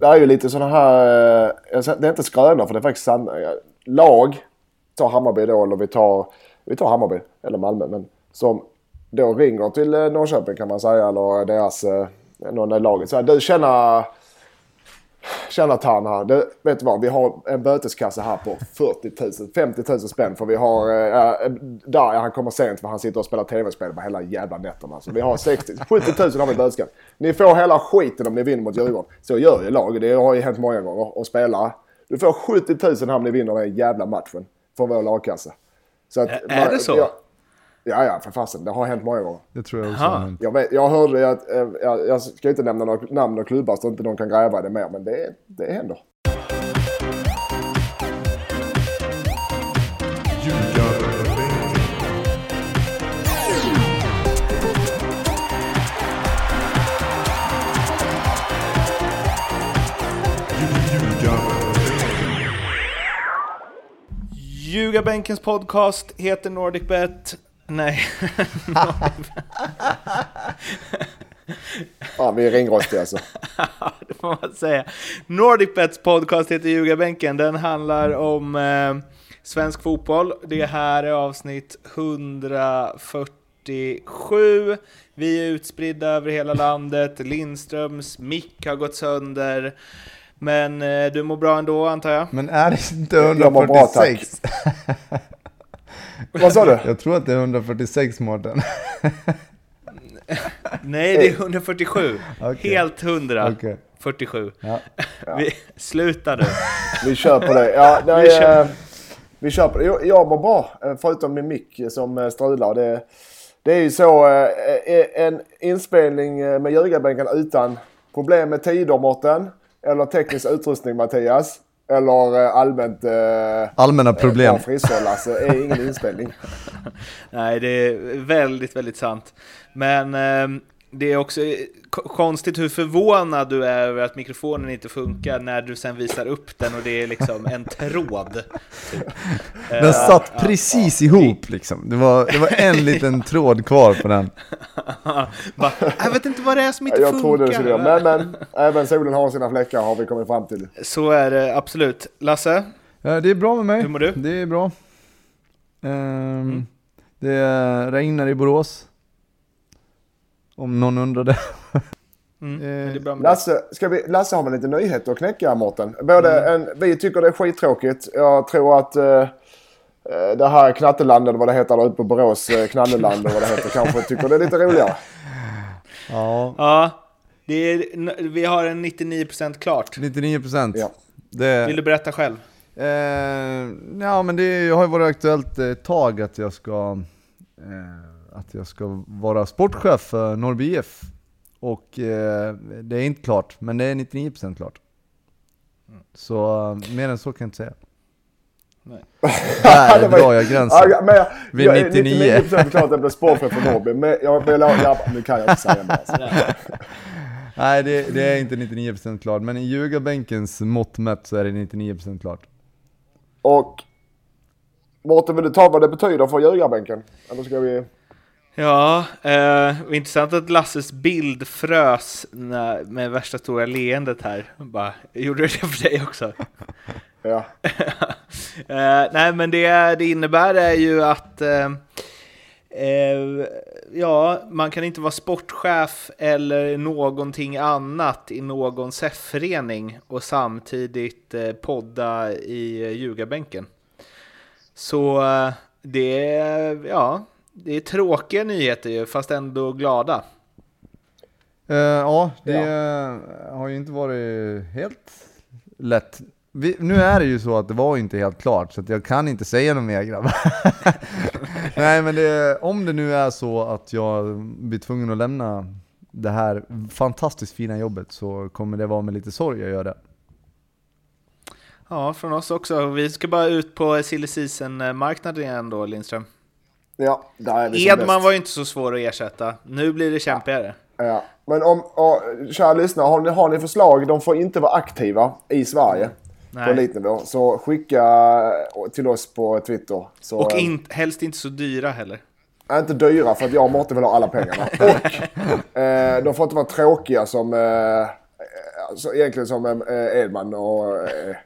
det är ju lite sådana här, eh, det är inte skrönor för det är faktiskt sanna. Eh, lag, ta Hammarby då eller vi tar, vi tar Hammarby eller Malmö men som då ringer till eh, Norrköping kan man säga eller deras, någon i laget. Så här, du känner Tjena Tan här. Det, vet du vad? Vi har en böteskasse här på 40 000, 50 000 spänn. För vi har... Äh, där, han kommer sent för han sitter och spelar tv-spel på hela jävla nätterna. Så vi har 60, 70 000 har vi böteskasse. Ni får hela skiten om ni vinner mot Djurgården. Så gör ju lag. Det har ju hänt många gånger. Och spelare. Du får 70 000 här om ni vinner den jävla matchen. Från vår lagkassa. Så att, är man, det så? Ja, Ja, ja, för fasen. Det har hänt många gånger. Det tror jag också. Jag, vet, jag hörde att, eh, jag, jag ska inte nämna några namn och klubbar så inte någon kan gräva det mer, men det, det händer. Ljugarbänkens podcast heter NordicBet. Nej. ja, vi är ringrostiga alltså. det får man säga. NordicBets podcast heter Ljugarbänken. Den handlar om eh, svensk fotboll. Det här är avsnitt 147. Vi är utspridda över hela landet. Lindströms mick har gått sönder. Men eh, du mår bra ändå antar jag? Men är det inte 146? Vad sa du? Jag tror att det är 146 Mårten. Nej, det är 147. Okay. Helt 100. Okay. 47. Ja. Vi, sluta nu. Vi kör på det. Ja, det är, vi, kör. vi kör på det. Jag, jag mår bra, eh, förutom min mick som eh, strular. Det, det är ju så, eh, en inspelning med ljugarbänken utan problem med tider, Mårten. Eller teknisk utrustning, Mattias. Eller eh, allmänt... Eh, Allmänna problem. Eh, frisör, Lasse, är ingen inspelning. Nej, det är väldigt, väldigt sant. Men eh, det är också konstigt hur förvånad du är över att mikrofonen inte funkar när du sen visar upp den och det är liksom en tråd. Den uh, satt uh, precis uh, ihop liksom. Det var, det var en liten tråd kvar på den. Bara, jag vet inte vad det är som inte jag funkar. Jag trodde det skulle göra, men, men även solen har sina fläckar har vi kommit fram till. Så är det absolut. Lasse? Ja, det är bra med mig. Hur mår du? Det är bra. Um, mm. Det regnar i Borås. Om någon undrade. Mm. Eh, Lasse, ska vi, Lasse har väl lite nyheter att knäcka Mårten. Både mm. en, vi tycker det är skittråkigt. Jag tror att eh, eh det här Knatteland eller vad det heter där ute på Borås, eh, Knalleland eller vad det heter, kanske tycker det är lite roligare. Ja. ja det är, vi har en 99% klart. 99%? Ja. Det, Vill du berätta själv? Eh, ja men det har ju varit aktuellt ett tag att jag ska eh, att jag ska vara sportchef för Norrby IF. Och eh, det är inte klart, men det är 99% klart. Mm. Så eh, mer än så kan jag inte säga. Nej. Där drar jag gränsen. Ja, men jag, Vid jag, 99. 99% klart att jag blir sportchef för Norrby, men jag, men jag, jag, nu kan jag inte säga mer. Alltså. Nej, det, det, är inte 99% klart, men i ljugarbänkens mått mätt så är det 99% klart. Och Mårten, vill du ta vad det betyder för ljugarbänken? Eller ska vi... Ja, eh, intressant att Lasses bild frös när, med värsta stora leendet här. Bara, gjorde det för dig också? ja. eh, nej, men det det innebär är ju att eh, eh, ja, man kan inte vara sportchef eller någonting annat i någon SEF-förening och samtidigt eh, podda i ljugarbänken. Så eh, det, ja, det är tråkiga nyheter ju, fast ändå glada. Uh, ja, det ja. har ju inte varit helt lätt. Vi, nu är det ju så att det var inte helt klart, så jag kan inte säga något mer grabbar. Nej, men det, om det nu är så att jag blir tvungen att lämna det här fantastiskt fina jobbet så kommer det vara med lite sorg jag gör det. Ja, från oss också. Vi ska bara ut på silly season-marknaden igen då, Lindström. Ja, där är vi Edman var ju inte så svår att ersätta. Nu blir det kämpigare. Ja. Men om, och, kära lyssnare, har ni, har ni förslag? De får inte vara aktiva i Sverige. Nej. På elitnivå. Så skicka till oss på Twitter. Så, och in, helst inte så dyra heller. Är inte dyra för att jag och Mårten vill ha alla pengarna. Och eh, de får inte vara tråkiga som... Eh, så egentligen som eh, Edman och... Eh,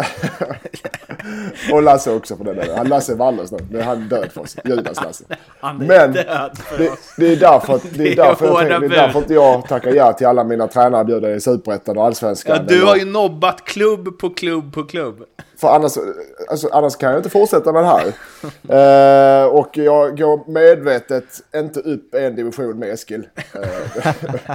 och Lasse också för den delen. Lasse Wallers nu. Nu är han död för oss. Judas-Lasse. Han är Men död för det, oss. det är därför, att- det Det är är därför, jag hårda tänker, det är bud. därför inte jag tackar ja till alla mina tränare i Superettan och Allsvenskan. Ja, du har ju nobbat klubb på klubb på klubb. För annars, alltså, annars kan jag inte fortsätta med det här. Eh, och jag går medvetet inte upp en division med Eskil. Eh,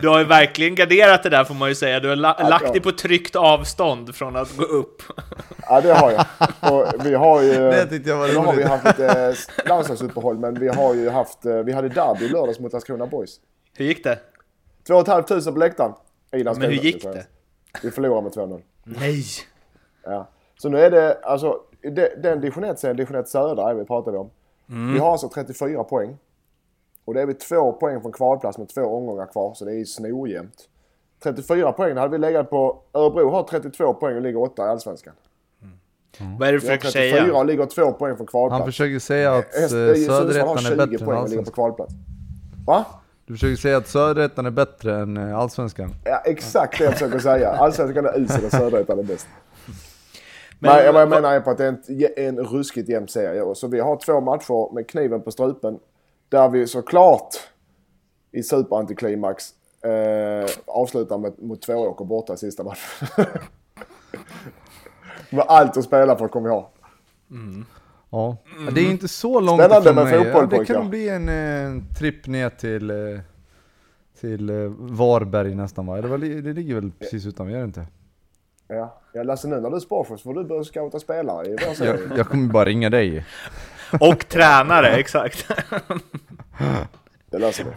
Du har ju verkligen garderat det där får man ju säga. Du har la- lagt ja. dig på tryckt avstånd från att gå upp. ja, det har jag. Och vi har ju... Det jag var Nu har vi haft lite landslagsuppehåll, men vi har ju haft... eh, Vi hade derby i lördags mot Landskrona Boys. Hur gick det? 2 500 på läktaren. I Landskrona, Men hur gick det? Vi förlorade med 2-0. Nej! Ja. Så nu är det, alltså, de- den division 1 serien, division 1 södra, vi pratade om. Vi har alltså 34 poäng. Och det är vi två poäng från kvalplats med två omgångar kvar, så det är snorjämnt. 34 poäng, hade vi legat på. Örebro har 32 poäng och ligger åtta i Allsvenskan. Vad är det du försöker 34 säga? och ligger två poäng från kvalplats. Han försöker säga att eh, eh, Söderettan 20 är bättre än poäng på Allsvenskan. kvalplats. Va? Du försöker säga att Söderettan är bättre än eh, Allsvenskan. Ja, exakt det jag försöker säga. Allsvenskan är usel och Söderettan är bäst. Men- Men, jag men- menar är på att det är en, en ruskigt jämn serie. Så vi har två matcher med kniven på strupen. Där vi såklart i superantiklimax eh, avslutar med, mot Tvååker borta i sista matchen. med allt att spela för kommer vi ha. Ja. Det är inte så långt Spännande med mig. fotboll, ja, Det kan bli en eh, tripp ner till, eh, till eh, Varberg nästan va? Vad li- det ligger väl precis utanför, gör det inte? Ja, ja Lasse nu när du är sportchef så får du börja scouta spelare i vår serie. Jag, jag kommer bara ringa dig. Och tränare, exakt. Det löser vi.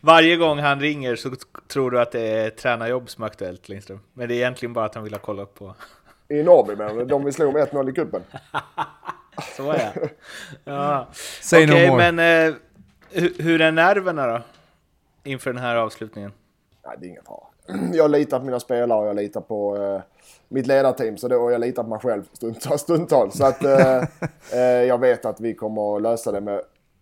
Varje gång han ringer så tror du att det är tränarjobb som är aktuellt, Lindström. Men det är egentligen bara att han vill ha kollat på... I Norrby men de vi slog med 1-0 i cupen. Så är det. Ja. No Okej, more. men eh, hur, hur är nerverna då? Inför den här avslutningen? Nej, det är ingen fara. Jag litar på mina spelare och jag litar på eh, mitt ledarteam. Så det, och jag litar på mig själv stundtals. stundtals. Så att eh, eh, jag vet att vi kommer att lösa det med,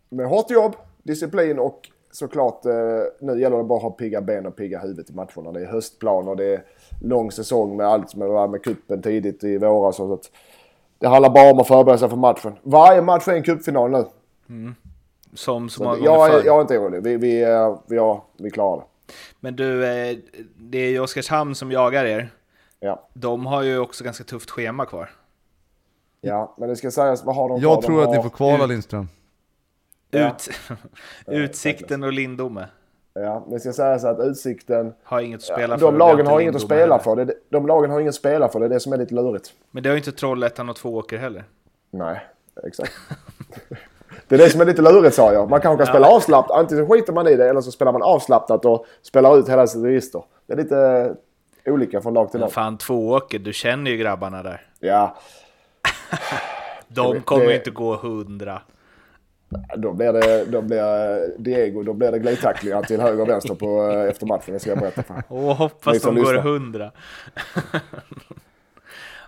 med hårt jobb, disciplin och såklart eh, nu gäller det bara att ha pigga ben och pigga huvudet i matcherna. Det är höstplan och det är lång säsong med allt som är med kuppen tidigt i våras. Så att det handlar bara om att förbereda sig för matchen. Varje match är en cupfinal nu. Som så många jag, gånger förr. jag är inte orolig. Vi, vi, vi, ja, vi klarar det. Men du, eh, det är ju Oskarshamn som jagar er. Ja. De har ju också ganska tufft schema kvar. Ja, men det ska sägas, vad har de kvar? Jag De tror att har- ni får kvala Lindström. Ja. Ut, Utsikten och Lindome Ja, men det ska sägas att Utsikten... har inget att spela Ja, för. de lagen har inget att spela heller. för. Det- de lagen har inget att spela för. Det är det som är lite lurigt. Men det har ju inte Trollhättan och Tvååker heller. Nej, exakt. det är det som är lite lurigt sa jag. Man kanske kan spela avslappnat. Antingen skiter man i det eller så spelar man avslappnat och spelar ut hela sitt register. Det är lite olika från lag till Men lag. fan, Tvååker, du känner ju grabbarna där. Ja, De kommer det- ju inte gå hundra. då blir det, då blir Diego, då blir det glidtacklingar till höger och vänster på, eh, efter matchen. Det ska jag berätta för Och hoppas de går lyssnar. hundra.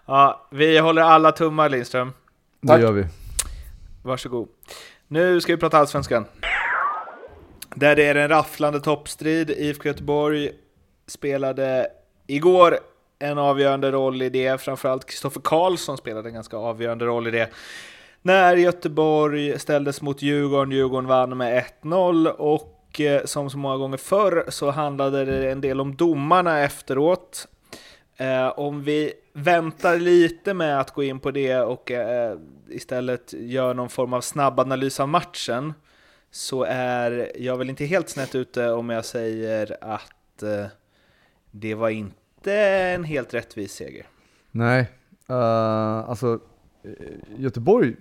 ja, vi håller alla tummar Lindström. Det Tack. gör vi. Varsågod. Nu ska vi prata Allsvenskan. Där det är en rafflande toppstrid. IFK Göteborg spelade igår en avgörande roll i det. Framförallt Kristoffer Karlsson spelade en ganska avgörande roll i det. När Göteborg ställdes mot Djurgården, Djurgården vann med 1-0 och eh, som så många gånger förr så handlade det en del om domarna efteråt. Eh, om vi väntar lite med att gå in på det och eh, istället gör någon form av snabb analys av matchen så är jag väl inte helt snett ute om jag säger att eh, det var inte en helt rättvis seger. Nej, uh, alltså eh, Göteborg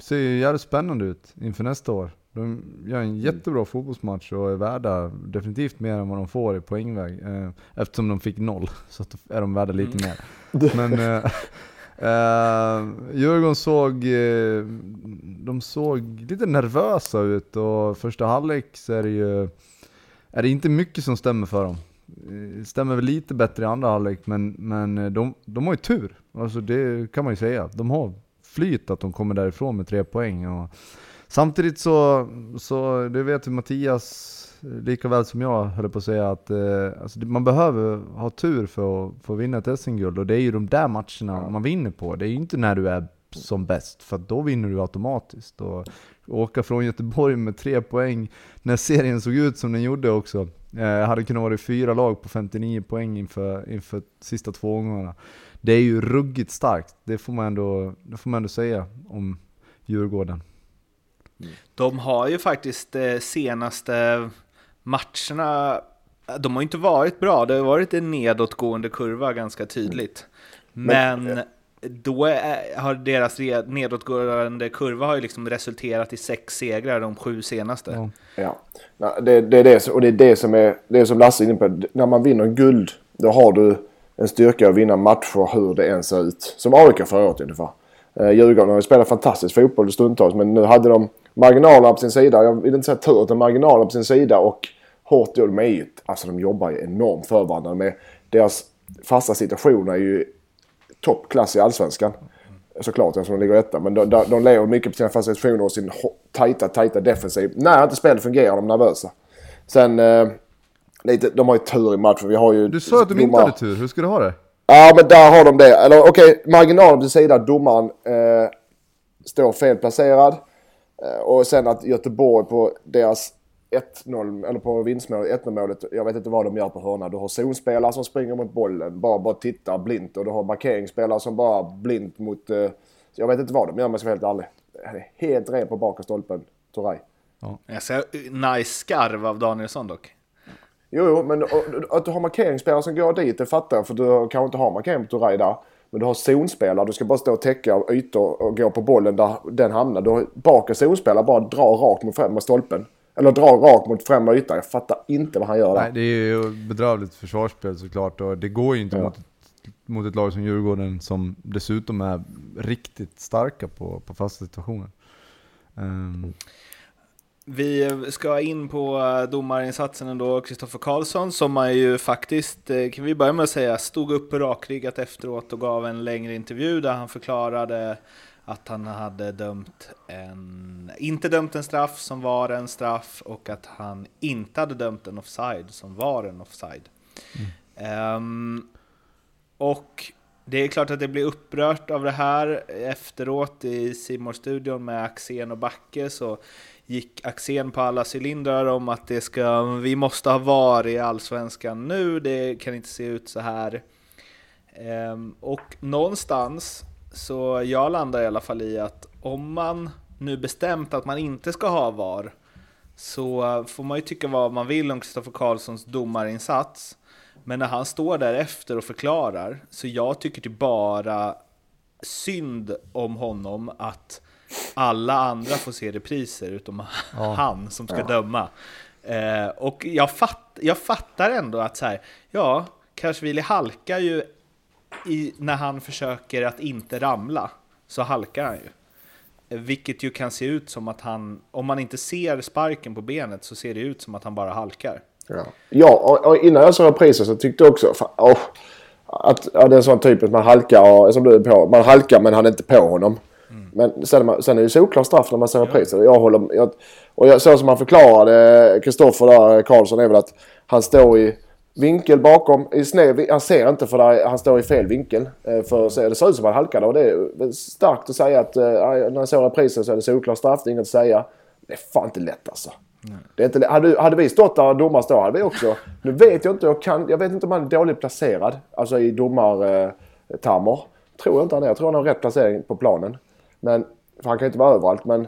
ser ju jävligt spännande ut inför nästa år. De gör en jättebra fotbollsmatch och är värda definitivt mer än vad de får i poängväg. eh, eftersom de fick noll, så är de värda lite mer. Men uh, uh, Djurgården såg, eh, de såg lite nervösa ut och första halvlek så är det ju är det inte mycket som stämmer för dem. Eh, Stämmer väl lite bättre i andra halvlek, men, men eh, de, de har ju tur. Alltså det kan man ju säga. De har flyt att de kommer därifrån med tre poäng. Och Samtidigt så, så det vet ju Mattias lika väl som jag höll på att säga att eh, alltså, man behöver ha tur för att få vinna ett SM-guld och det är ju de där matcherna man vinner på. Det är ju inte när du är som bäst, för då vinner du automatiskt. Och åka från Göteborg med tre poäng när serien såg ut som den gjorde också. Eh, hade kunnat vara fyra lag på 59 poäng inför, inför sista två omgångarna. Det är ju ruggigt starkt, det får man ändå, det får man ändå säga om Djurgården. De har ju faktiskt de eh, senaste matcherna, de har inte varit bra. Det har varit en nedåtgående kurva ganska tydligt. Men, Men då är, har deras nedåtgående kurva har ju liksom resulterat i sex segrar de sju senaste. Ja, ja. Det, det, är det, och det är det som är det som Lasse är inne på. När man vinner guld, då har du en styrka att vinna matcher hur det än ser ut. Som AIK förra året ungefär. Eh, Djurgården har ju spelat fantastisk fotboll stundtals men nu hade de marginalerna på sin sida. Jag vill inte säga tur, utan marginalerna på sin sida och hårt jobb. Är ju, alltså de jobbar ju enormt för varandra. Med deras fasta situationer är ju toppklass i Allsvenskan. Såklart eftersom de ligger etta. Men de, de, de lever mycket på sina fasta situationer och sin tajta, tajta defensiv. När inte spelet fungerar de nervösa. Sen, eh, lite, de har ju tur i matchen. Vi har ju... Du sa att de inte hade tur. Hur ska du ha det? Ja, men där har de det. Eller okej, okay, marginalen till sida. Domaren eh, står felplacerad. Eh, och sen att Göteborg på deras 1-0, eller på vinstmålet, 1-0 målet, jag vet inte vad de gör på hörna. Du har zonspelare som springer mot bollen, bara, bara tittar blint. Och du har markeringsspelare som bara blint mot... Eh, jag vet inte vad de gör om jag ska vara helt ärlig. Helt ren på bakre stolpen, Turay. Ja. Jag ser nice skarv av Danielsson dock. Jo, jo, men att du har markeringsspelare som går dit, det fattar jag. För du kanske inte har markering på Turay där. Men du har zonspelare, du ska bara stå och täcka ytor och gå på bollen där den hamnar. Du har bakre zonspelare, bara dra rakt mot främre stolpen. Eller dra rakt mot främre yta. Jag fattar inte vad han gör där. Nej, det är ju bedrövligt försvarsspel såklart och det går ju inte ja. mot, mot ett lag som Djurgården som dessutom är riktigt starka på, på fasta situationer. Um. Vi ska in på domarinsatsen ändå, Kristoffer Karlsson, som man ju faktiskt, eh, kan vi börja med att säga, stod upp rakryggat efteråt och gav en längre intervju där han förklarade att han hade dömt en, inte dömt en straff som var en straff och att han inte hade dömt en offside som var en offside. Mm. Um, och det är klart att det blir upprört av det här. Efteråt i simor studion med Axén och Backe så gick Axén på alla cylindrar om att det ska, vi måste ha VAR i Allsvenskan nu, det kan inte se ut så här. Ehm, och någonstans så jag landar i alla fall i att om man nu bestämt att man inte ska ha VAR så får man ju tycka vad man vill om Kristoffer Karlssons domarinsats. Men när han står där efter och förklarar, så jag tycker det bara synd om honom att alla andra får se repriser utom ja. han som ska ja. döma. Eh, och jag, fatt, jag fattar ändå att så här, ja, Kashvili halkar ju i, när han försöker att inte ramla så halkar han ju. Vilket ju kan se ut som att han, om man inte ser sparken på benet så ser det ut som att han bara halkar. Ja, ja och, och innan jag såg reprisen så tyckte jag också fan, oh, att ja, det är en sån typ att man halkar, som du är på, man halkar men han är inte på honom. Men sen, sen är det solklar straff när man ser reprisen. Ja. Jag håller, jag, och jag, så som han förklarade Kristoffer där, Karlsson, är väl att han står i vinkel bakom. I sned, han ser inte för där, han står i fel vinkel. Eh, för det ser ut som han halkade och det är starkt att säga att eh, när jag såg reprisen så är det solklar straff. Det är inget att säga. Det är fan inte lätt alltså. Det är inte, hade, hade vi stått där domare står hade vi också. Nu vet jag inte, jag, kan, jag vet inte om han är dåligt placerad. Alltså i domartermer. Eh, tror jag inte han är. Jag tror han har rätt placering på planen. Men, för han kan inte vara överallt. Men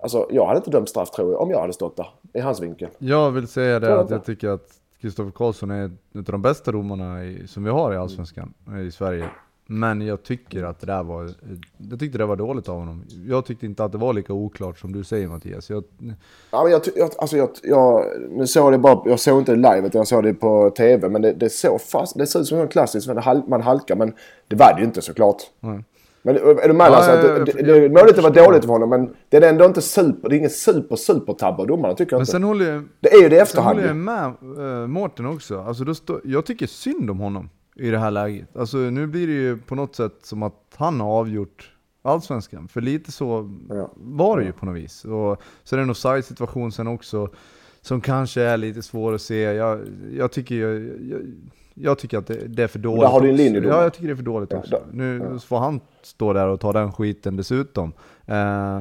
alltså, jag hade inte dömt straff tror jag om jag hade stått där. I hans vinkel. Jag vill säga det att jag tycker att Kristoffer Karlsson är en av de bästa domarna i, som vi har i Allsvenskan, i Sverige. Men jag tycker att det där var, jag tyckte det var dåligt av honom. Jag tyckte inte att det var lika oklart som du säger Mattias. Jag... Ja, men jag, jag, alltså jag, jag, nu såg det bara, jag såg inte live, jag såg det på tv. Men det, det såg fast, det ser ut som en klassisk, man halkar. Men det var det ju inte såklart. Mm. Men är du med ja, alltså, att det, det, det, det, det var dåligt för honom men det är ändå inte super, det är ingen super super tabbe domarna tycker jag men inte. Sen håller jag, det är ju det i efterhand. Sen håller jag med uh, Mårten också. Alltså då stå, jag tycker synd om honom i det här läget. Alltså nu blir det ju på något sätt som att han har avgjort Allsvenskan. För lite så Ja. var det ju på något vis. Och så är det en offside-situation sen också, som kanske är lite svår att se. Jag, jag tycker jag, jag, jag tycker att det, det är för dåligt. där har du en linje då. Ja, jag tycker det är för dåligt Ja, också. då- Nu får han stå där och ta den skiten dessutom. Eh,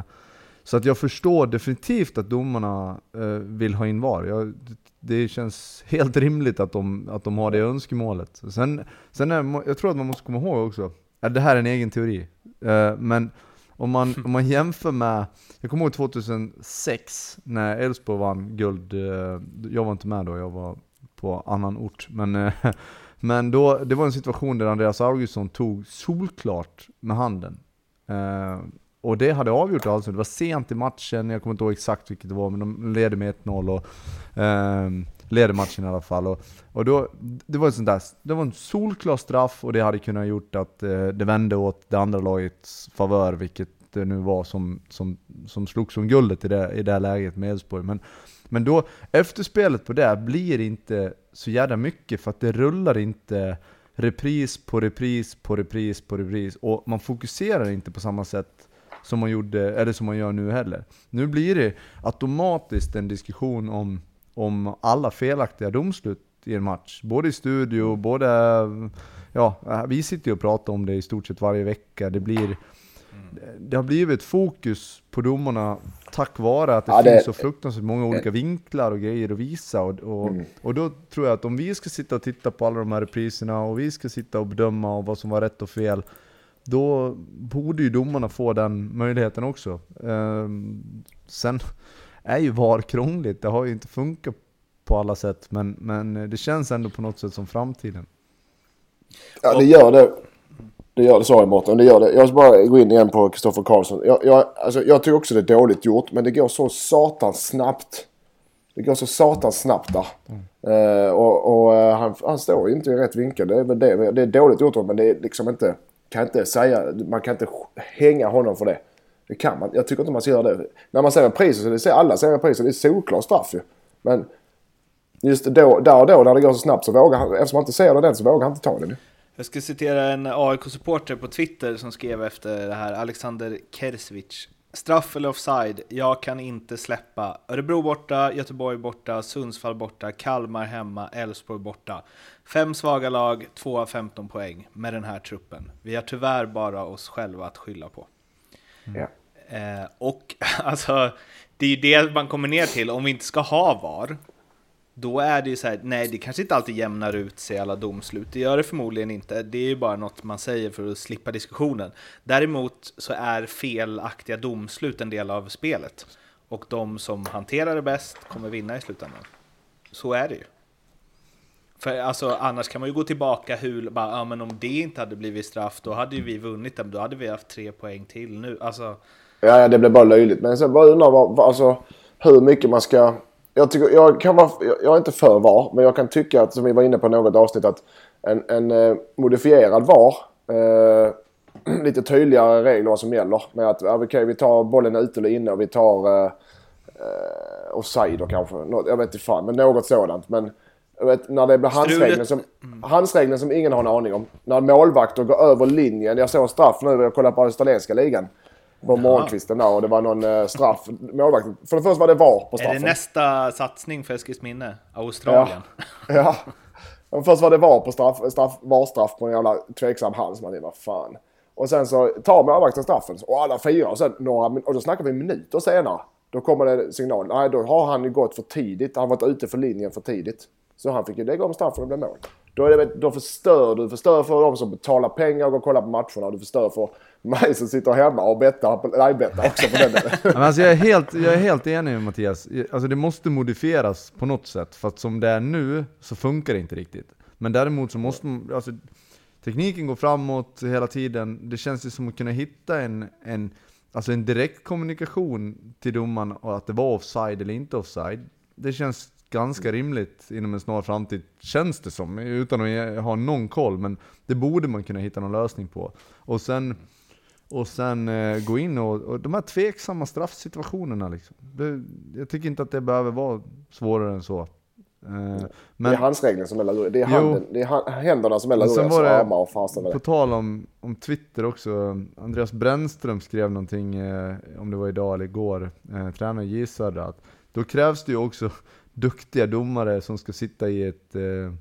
så att jag förstår definitivt att domarna eh, vill ha in VAR. Jag, det känns helt rimligt att de, att de har det önskemålet. Sen, sen är, jag tror att man måste komma ihåg också, det här är en egen teori. Eh, men om man, om man jämför med, jag kommer ihåg 2006 när Elfsborg vann guld, eh, jag var inte med då, jag var på annan ort. Men, eh, men då, det var en situation där Andreas Augustsson tog solklart med handen. Eh, och det hade avgjort alltså, det var sent i matchen, jag kommer inte ihåg exakt vilket det var, men de ledde med 1-0 Leder matchen i alla fall. Och, och då, det var en där, det var en solklar straff och det hade kunnat gjort att eh, det vände åt det andra lagets favör, vilket det nu var som, som, som slogs om guldet i det, i det här läget med Elfsborg. Men, men då, efterspelet på det blir inte så jävla mycket för att det rullar inte repris på repris på repris på repris och man fokuserar inte på samma sätt som man gjorde, eller som man gör nu heller. Nu blir det automatiskt en diskussion om, om alla felaktiga domslut i en match. Både i studio, både... Ja, vi sitter ju och pratar om det i stort sett varje vecka. Det blir... Det har blivit fokus på domarna tack vare att det Ja, det- finns så fruktansvärt många olika vinklar och grejer att visa. Och, och, Mm. och då tror jag att om vi ska sitta och titta på alla de här repriserna och vi ska sitta och bedöma och vad som var rätt och fel, då borde ju domarna få den möjligheten också. Ehm, sen är ju VAR krångligt, det har ju inte funkat på alla sätt, men, men det känns ändå på något sätt som framtiden. Ja, det gör det. Det gör det, sa jag Mårten. Det gör det. Jag ska bara gå in igen på Kristoffer Karlsson. Jag, jag, alltså, jag tycker också det är dåligt gjort, men det går så satans snabbt. Det går så satans snabbt där. Eh, och och eh, han, han står ju inte i rätt vinkel. Det är det. Det är dåligt gjort, men det är liksom inte... Kan inte säga... Man kan inte hänga honom för det. Det kan man. Jag tycker inte man ska göra det. När man ser en pris, så det ser alla ser en pris, så det är solklar straff ju. Men just då, där och då när det går så snabbt så vågar han... Eftersom han inte ser den så vågar han inte ta den. Jag ska citera en AIK-supporter på Twitter som skrev efter det här, Alexander Kersvich. Straff eller offside? Jag kan inte släppa. Örebro borta, Göteborg borta, Sundsvall borta, Kalmar hemma, Elfsborg borta. Fem svaga lag, 2 av 15 poäng med den här truppen. Vi har tyvärr bara oss själva att skylla på. Ja. Eh, och alltså, det är ju det man kommer ner till, om vi inte ska ha VAR, då är det ju så här, nej det kanske inte alltid jämnar ut sig alla domslut, det gör det förmodligen inte, det är ju bara något man säger för att slippa diskussionen. Däremot så är felaktiga domslut en del av spelet, och de som hanterar det bäst kommer vinna i slutändan. Så är det ju. För alltså, annars kan man ju gå tillbaka hur, bara, ja, men om det inte hade blivit straff, då hade ju vi vunnit den, då hade vi haft tre poäng till nu. Alltså, Ja, ja, det blev bara löjligt. Men sen bara undrar vad, vad, alltså, hur mycket man ska... Jag, tycker, jag, kan vara, jag, är inte för VAR, men jag kan tycka att, som vi var inne på något avsnitt, att en, en eh, modifierad VAR, eh, lite tydligare regler vad som gäller. Med att, okej, vi tar bollen ute eller inne och vi tar eh, eh, offside kanske. Något, jag vet inte fan, men något sådant. Men vet, när det blir handsregeln som, handsregeln som ingen har en aning om. När målvakter går över linjen. Jag såg straff nu, jag kollade på australienska ligan. På morgonkvisten där och det var någon eh, straff. Målvakten, för det första var det VAR på är straffen. det nästa satsning för Eskilsminne? Australien? Ja. Men först var det VAR på straff, straff, VAR-straff på en jävla tveksam hals. Man vad fan. Och sen så tar målvakten straffen och alla firar. Och, sen några, och då snackar vi minuter senare. Då kommer det signal. Nej, då har han ju gått för tidigt. Han har varit ute för linjen för tidigt. Så han fick ju lägga om straffen och bli mål. Då, är det, då förstör du. förstör för de som betalar pengar och går och kollar på matcherna. Du förstör för mig som sitter hemma och bettar. på- Nej, bettar också på den delen. Men alltså jag, är helt, jag är helt enig med Mattias. Alltså det måste modifieras på något sätt, för att som det är nu så funkar det inte riktigt. Men däremot så måste man, alltså, tekniken går framåt hela tiden. Det känns ju som att kunna hitta en, en, alltså en direkt kommunikation till domaren och att det var offside eller inte offside. Det känns ganska rimligt inom en snar framtid, känns det som, utan att ha någon koll. Men det borde man kunna hitta någon lösning på. Och sen och sen eh, gå in och, och de här tveksamma straffsituationerna liksom. Det, jag tycker inte att det behöver vara svårare än så. Eh, det Men är handsregeln som är. Det är, Jo. handen, det är ha- händerna som är det- armar och fasen på det. tal om, om Twitter också, Andreas Brännström skrev någonting, eh, om det var idag eller igår, eh, tränare i J Södra, att då krävs det ju också duktiga domare som ska sitta i ett, eh, eh,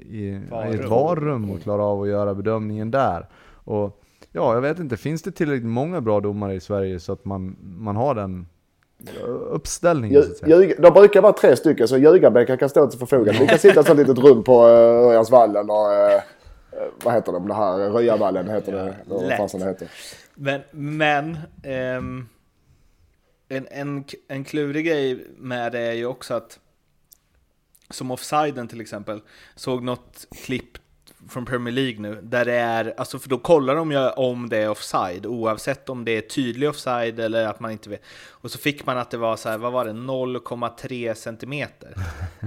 i, i ett Varrum. varrum och klara av att göra bedömningen där. Och ja, jag vet inte, finns det tillräckligt många bra domare i Sverige så att man, man har den eh, uppställningen? Ljug- De brukar vara tre stycken så ljugarbänkar kan stå till förfogande. Vi kan sitta i ett litet rum på uh, Örjansvallen och uh, vad heter de, det här Ryavallen heter det. Vad lätt. fasen det heter. Men, men ehm, en, en, en klurig grej med det är ju också att som offsiden till exempel, såg något klipp från Premier League nu, där det är, alltså för då kollar de ju om det är offside, oavsett om det är tydlig offside eller att man inte vet. Och så fick man att det var så här, vad var det, 0,3 centimeter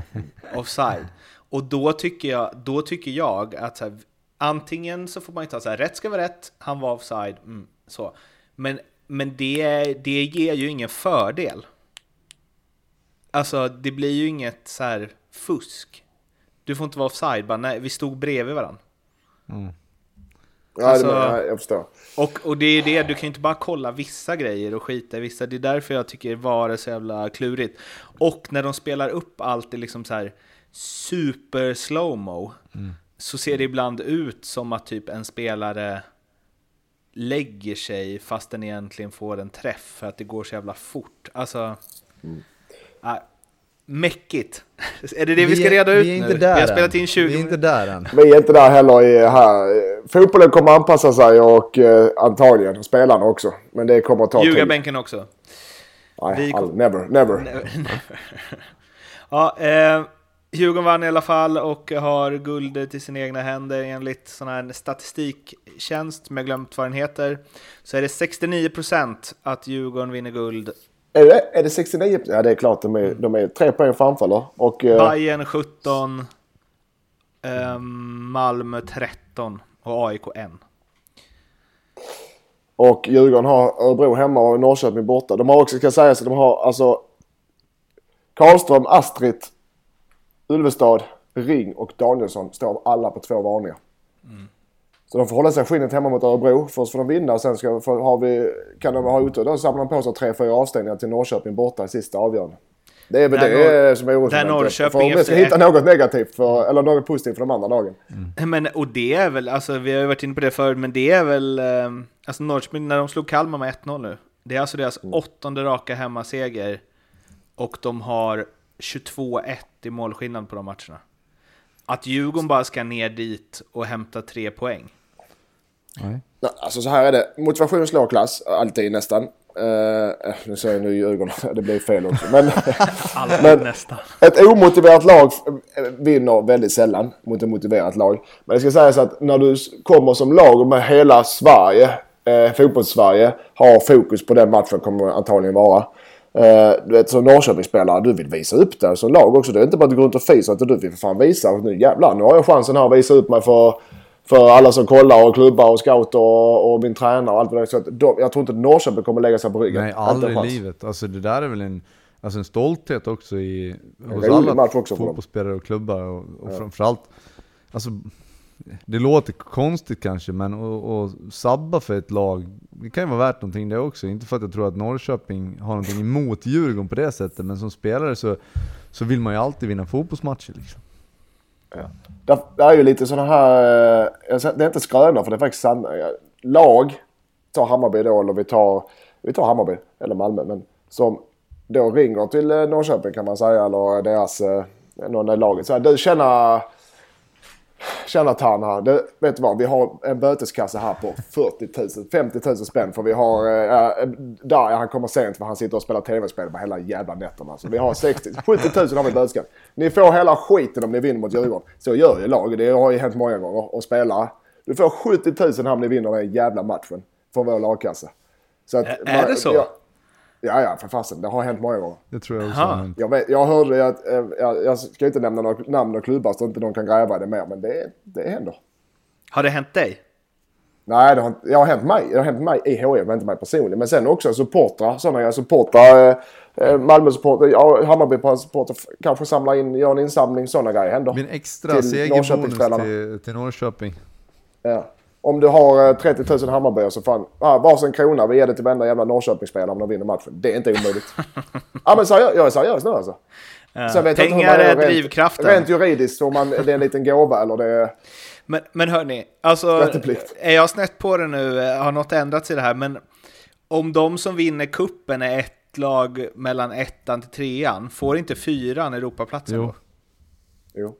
offside. Och då tycker jag, då tycker jag att så här, antingen så får man ju ta så här, rätt ska vara rätt, han var offside, mm, så. Men, men det, det ger ju ingen fördel. Alltså, det blir ju inget så här fusk. Du får inte vara offside, bara nej, vi stod bredvid varandra. Ja, Alltså- det, ja, jag förstår. Och, och det är det, du kan ju inte bara kolla vissa grejer och skita i vissa. Det är därför jag tycker VAR är så jävla klurigt. Och när de spelar upp allt i liksom så här super slowmo så ser det ibland ut som att typ en spelare lägger sig fast den egentligen får en träff för att det går så jävla fort. Alltså... ah, mäckigt. är det det vi, ska är- reda ut vi är nu? inte där vi har än. spelat in 20 Vi är inte där än. Vi är inte där heller i här. Fotbollen kommer anpassa sig och eh, antagligen spelarna också. Men det kommer att ta tid. Ljugarbänken också. Nej, Vi kom- never, never. ja, eh, Djurgården vann i alla fall och har guldet i sina egna händer enligt sån här statistiktjänst med glömt vad den heter. Så är det 69% att Djurgården vinner guld. Är det, är det 69? Ja, det är klart. De är, de är tre poäng framför eller? Och, eh, Bayern 17, eh, Malmö 13 och AIK 1. och Djurgården har Örebro hemma och Norrköping borta. De har också, ska sägas, att de har alltså Karlström, Astrid, Ulvestad, Ring och Danielsson står alla på två varningar. Så de får hålla sig skinnet hemma mot Örebro. Först får de vinna och sen ska, får, har vi, kan de ha otur. Då samlar de på sig tre, fyra avstängningar till Norrköping borta i sista avgörande. Det är väl det som är. Norrköping För om vi ska hitta något negativt för, eller något positivt för de andra lagen. Men, och det är väl, alltså vi har ju varit inne på det förut, men det är väl, eh, alltså Norrköping, när de slog Kalmar med 1-0 nu, det är alltså deras åttonde raka hemmaseger och de har 22-1 i målskillnad på de matcherna. Att Djurgården bara ska ner dit och hämta tre poäng. Nej. Alltså så här är det. Motivation slår klass, alltid nästan. Uh, nu säger jag nu Djurgården, det blir fel också. Men Men- nästan. ett omotiverat lag eh, vinner väldigt sällan mot ett motiverat lag. Men det ska sägas att när du kommer som lag med hela Sverige, eh, fotbolls-Sverige, har fokus på den matchen kommer det antagligen vara. Eh, du vet som Norrköpingsspelare, du vill visa upp det som lag också. Det är inte bara att du går runt och fiser utan du vill för fan visa. Och nu jävlar, nu har jag chansen här att visa upp mig för, för alla som kollar och klubbar och scouter och, och min tränare och allt vad det är. Så att de, jag tror inte Norrköping kommer lägga sig på ryggen. Nej, aldrig i livet. Alltså det där är väl en, alltså en stolthet också i, hos alla också fotbollsspelare och klubbar. Och, och framförallt, alltså det låter konstigt kanske, men att sabba för ett lag, det kan ju vara värt någonting det också. Inte för att jag tror att Norrköping har någonting emot Djurgården på det sättet, men som spelare så, så vill man ju alltid vinna fotbollsmatcher liksom. Det, det är ju lite sådana här, eh, det är inte skrönor för det är faktiskt sanna. Eh, lag, ta Hammarby då eller vi tar, vi tar Hammarby eller Malmö men som då ringer till eh, Norrköping kan man säga eller deras, någon i laget. Så här, du känner, Tjena Tan här. Du, vet du vad? Vi har en böteskasse här på 40 000, 50 000 spänn. För vi har... Äh, där, han kommer sent för han sitter och spelar tv-spel på hela jävla nätterna. Så vi har 60, 70 000 har vi i böteskass. Ni får hela skiten om ni vinner mot Djurgården. Så gör ju lag. Det har ju hänt många gånger. Och spelare. Du får 70 000 här om ni vinner den jävla matchen. Från vår lagkassa. Så att, är det så? Ja, ja, ja för fasen. Det har hänt många gånger. Det tror jag också. Aha. har hänt. Jag, vet, jag hörde att, eh, jag, jag ska inte nämna några namn och klubbar så inte någon kan gräva det mer. Men det, det händer. Har det hänt dig? Nej, det har, det har hänt mig. Det har hänt mig i HIF, men inte mig personligen. Men sen också supportrar. Sådana jag supportrar. Eh, eh, Malmö-supporter, ja, Hammarby-supporter. f- Kanske samla in, gör en insamling. Sådana grejer händer. Min extra Till segerbonus Norrköpingskvällarna. till, till Norrköping. Ja. Om du har eh, 30 000 Hammarbyare så fan, ah, varsin krona. Vi ger det till varenda jävla Norrköpingsspelare om de vinner matchen. Det är inte omöjligt. ja men seriöst, jag är seriös nu alltså. Ja. Pengar man är rent- drivkraften. Rent juridiskt om man, det är en liten gåva eller det är... Men, men hörni, alltså, är jag snett på det nu? Har något ändrats i det här? Men om de som vinner kuppen är ett lag mellan ettan till trean, får inte fyran Europaplatsen Jo. då? Jo.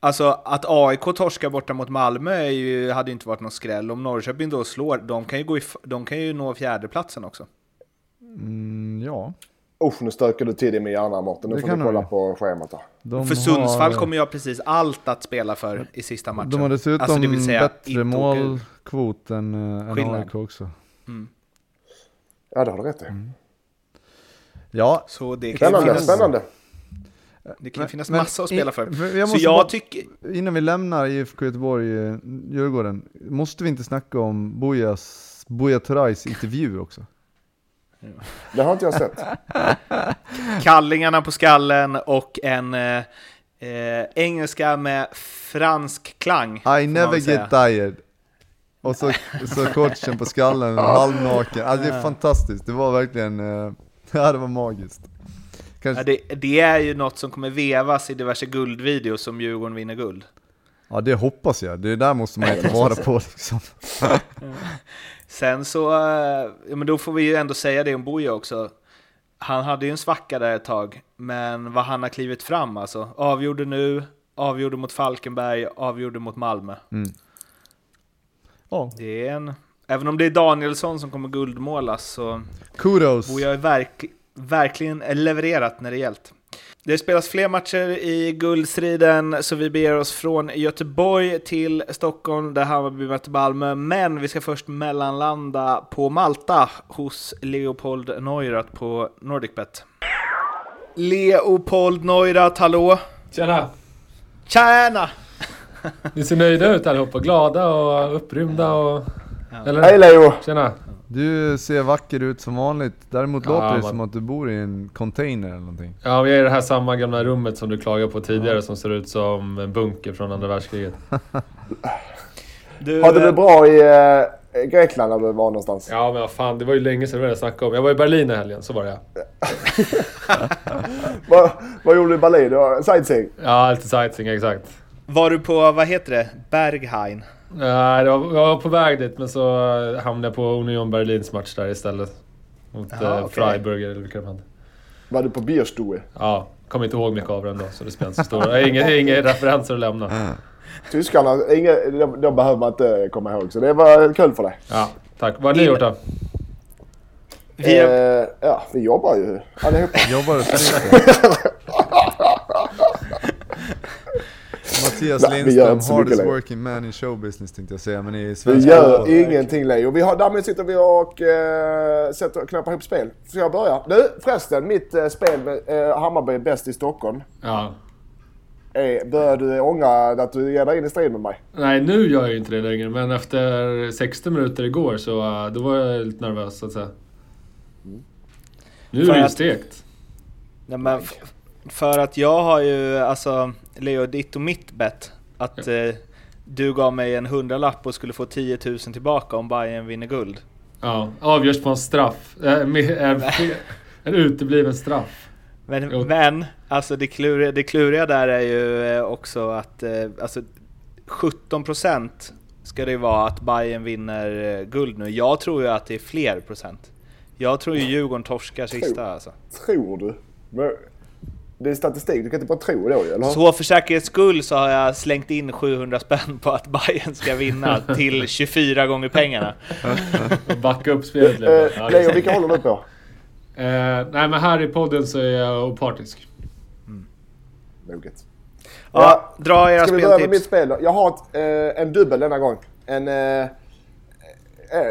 Alltså att AIK torskar borta mot Malmö är ju, hade ju inte varit någon skräll. Om Norrköping då slår, de kan ju, gå i, de kan ju nå fjärdeplatsen också. Mm, ja. Usch, nu stöker du till det med hjärnan Mårten. Nu Det får kan du kolla ju. på schemat här. De För Sundsvall har, kommer jag precis allt att spela för i sista matchen. De har dessutom Alltså, det vill säga, bättre målkvot än, äh, än Skillnad. AIK också. Ja, det har du rätt i. Mm. Ja, Så det kan ju Spännande, finnas, spännande. Det kan ju finnas men massa att spela för. jag Så jag bara- tycker... innan vi lämnar IFK Göteborg, eh, Djurgården, måste vi inte snacka om Bujas, Buya Turais intervju också? Det har inte jag sett. kallingarna på skallen och en eh, eh, engelska med fransk klang. I never get tired. Och så, så coachen på skallen, halvnaken. Alltså det är fantastiskt, det var verkligen, eh, ja det var magiskt. Kanske, Ja, det, det är ju något som kommer vevas i diverse guldvideos som Djurgården vinner guld. ja det hoppas jag, det där måste man ju ta vara på liksom. Sen så, eh, ja, men då får vi ju ändå säga det om Boja också. Han hade ju en svacka där ett tag, men vad han har klivit fram alltså. Avgjorde nu, avgjorde mot Falkenberg, avgjorde mot Malmö. Ja, Det är en... Även om det är Danielsson som kommer guldmålas så kudos! Boja har verk, verkligen levererat när det gällt. Det spelas fler matcher i guldstriden, så vi beger oss från Göteborg till Stockholm, där Hammarby möter Malmö. Men vi ska först mellanlanda på Malta hos Leopold Neurath på NordicBet. Leopold Neurath, hallå! Tjena! Tjena! Ni ser nöjda ut allihopa, glada och upprymda och... Eller? Hej Leo! Tjena! Du ser vacker ut som vanligt, däremot Ja, låter det man- som att du bor i en container eller någonting. Ja, vi är i det här samma gamla rummet som du klagade på tidigare som ser ut som en bunker från andra världskriget. Du, Hade du det bra i eh, Grekland när du var någonstans? Ja, men vad fan, det var ju länge sedan vi började snacka om. Jag var i Berlin i helgen, så var det Vad, vad gjorde du i Berlin? Du var Sightseeing? Ja, lite sightseeing, exakt. Var du på, vad heter det, Berghain? Nej, det var, jag var på väg dit, men så hamnade jag på Union Berlins match där istället. Mot Jaha, eh, okej. Freiburger eller vilka de hade. Var du på Bierstue? Ja, kommer inte ihåg mycket av den då, så det spelar inte så stor har inga, inga referenser att lämna. Tyskarna, inga, de, de behöver man inte komma ihåg. Så det var kul för dig. Ja, tack. Vad har ni gjort då? Vi Eh, ja, vi jobbar ju allihopa. Jobbar och Mattias Nej, vi Lindström, så hardest längre. working man in showbusiness tänkte jag säga, men i Vi svenska gör fotboll. ingenting Leo. Vi har, därmed sitter vi och eh, sätter, knappar ihop spel. Ska jag börja? Du förresten, mitt eh, spel med eh, Hammarby bäst i Stockholm. Ja. Eh, börjar du ångra att du ger dig in i strid med mig? Nej, nu gör jag inte det längre, men efter 60 minuter igår så uh, då var jag lite nervös så att säga. Nu För är det ju att- stekt. Nej, men för att jag har ju, alltså, Leo, ditt och mitt bett. Att eh, du gav mig en hundralapp och skulle få 10 000 tillbaka om Bayern vinner guld. Ja, avgörs på en straff. Äh, med, en, en utebliven straff. Men, men alltså det kluriga, det kluriga där är ju eh, också att eh, alltså, 17% ska det ju vara att Bayern vinner guld nu. Jag tror ju att det är fler procent. Jag tror ju Djurgården torskar sista alltså. Tror du? Men, det är statistik, du kan inte bara tro då ju, eller? Så för säkerhets skull så har jag slängt in 700 spänn på att Bayern ska vinna till 24 gånger pengarna. Backa upp spelet lite. Eh, Ja, Leo, vilka håller du på? Eh, nej, men här i podden så är jag opartisk. Moget. Ja, dra era Ska vi börja med mitt speltips. spel då? Jag har ett, eh, en dubbel denna gång. En, eh,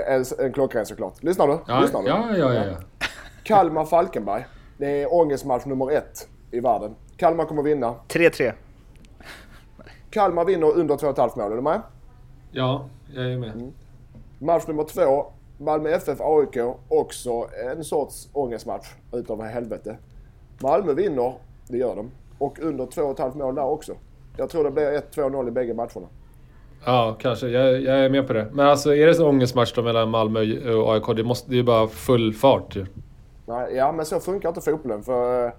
en, en klockren såklart. Lyssnar du? Ja, Lyssnar du? ja, ja, ja. ja. Kalmar-Falkenberg. Det är ångestmatch nummer ett i världen. Kalmar kommer vinna. 3-3. Kalmar vinner under 2,5 mål. Är du med? ja jag är med. Match nummer två. Malmö FF AIK. Också en sorts ångestmatch utav helvete. Malmö vinner, det gör de. Och under 2,5 mål där också. Jag tror det blir 1-2-0 i bägge matcherna. Ja, kanske. Jag, jag är med på det. Men alltså, är det så ångestmatch då mellan Malmö och AIK? Det, måste, det är ju bara full fart ju. Nej, ja, men så funkar inte fotbollen. För,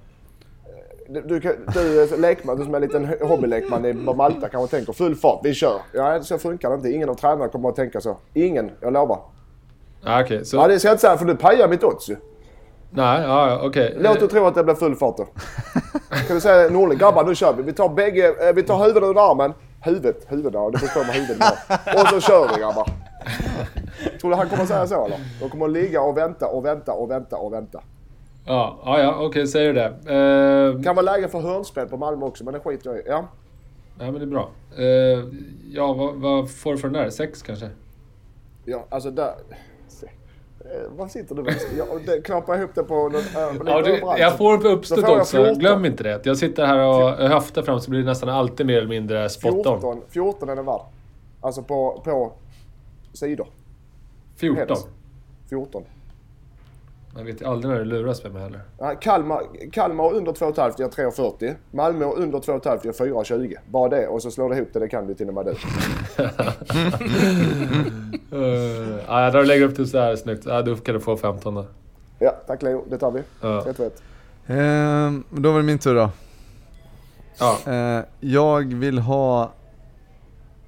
du, du, du är lekman, du som är en liten hobbylekman i Malta kanske tänker full fart, vi kör. Ja, så funkar det inte. Ingen av tränarna kommer att tänka så. Ingen, jag lovar. Ah, Okej, så... Ja, det ska jag inte säga för du pajar mitt odds ju. Nej, ja, okej. Låt dig tro att det blir full fart då. Kan du säga Norling, grabbar nu kör vi. Vi tar bägge, eh, vi tar huvudet under armen. Huvudet, huvudet ja, det förstår man huvudet med. Och så kör vi grabbar. Tror du han kommer säga så eller? De kommer att ligga och vänta och vänta och vänta och vänta. Ja, ja, ja okej, säger du det. Eh, Kan vara läge för hörnspel på Malmö också, men det skiter jag i. Ja. ja, men det är bra. Eh, ja, vad, vad får du för den där? Sex kanske? Ja, alltså där... Eh, Vad sitter du med? Jag ihop det på lite Ja, du, jag får uppstått får också. 14. Glöm inte det. Jag sitter här och höftar fram så blir det nästan alltid mer eller mindre spot on. 14, 14 är den värd. Alltså på, på sidor. 14. Helst. 14. Man vet aldrig när det luras mig heller. Ja, Kalmar, Kalmar under 2,5 ger 3,40. Malmö under 2,5 ger 4,20. Bara det och så slår det ihop det, det kan du till och med du. Uh, ja, jag drar och lägger upp det så här snyggt. Ja, då kan du få 15 då. Ja, tack Leo. Det tar vi. Ja. 3-2-1. Ehm, då var det min tur då. Ja. Eh, jag vill ha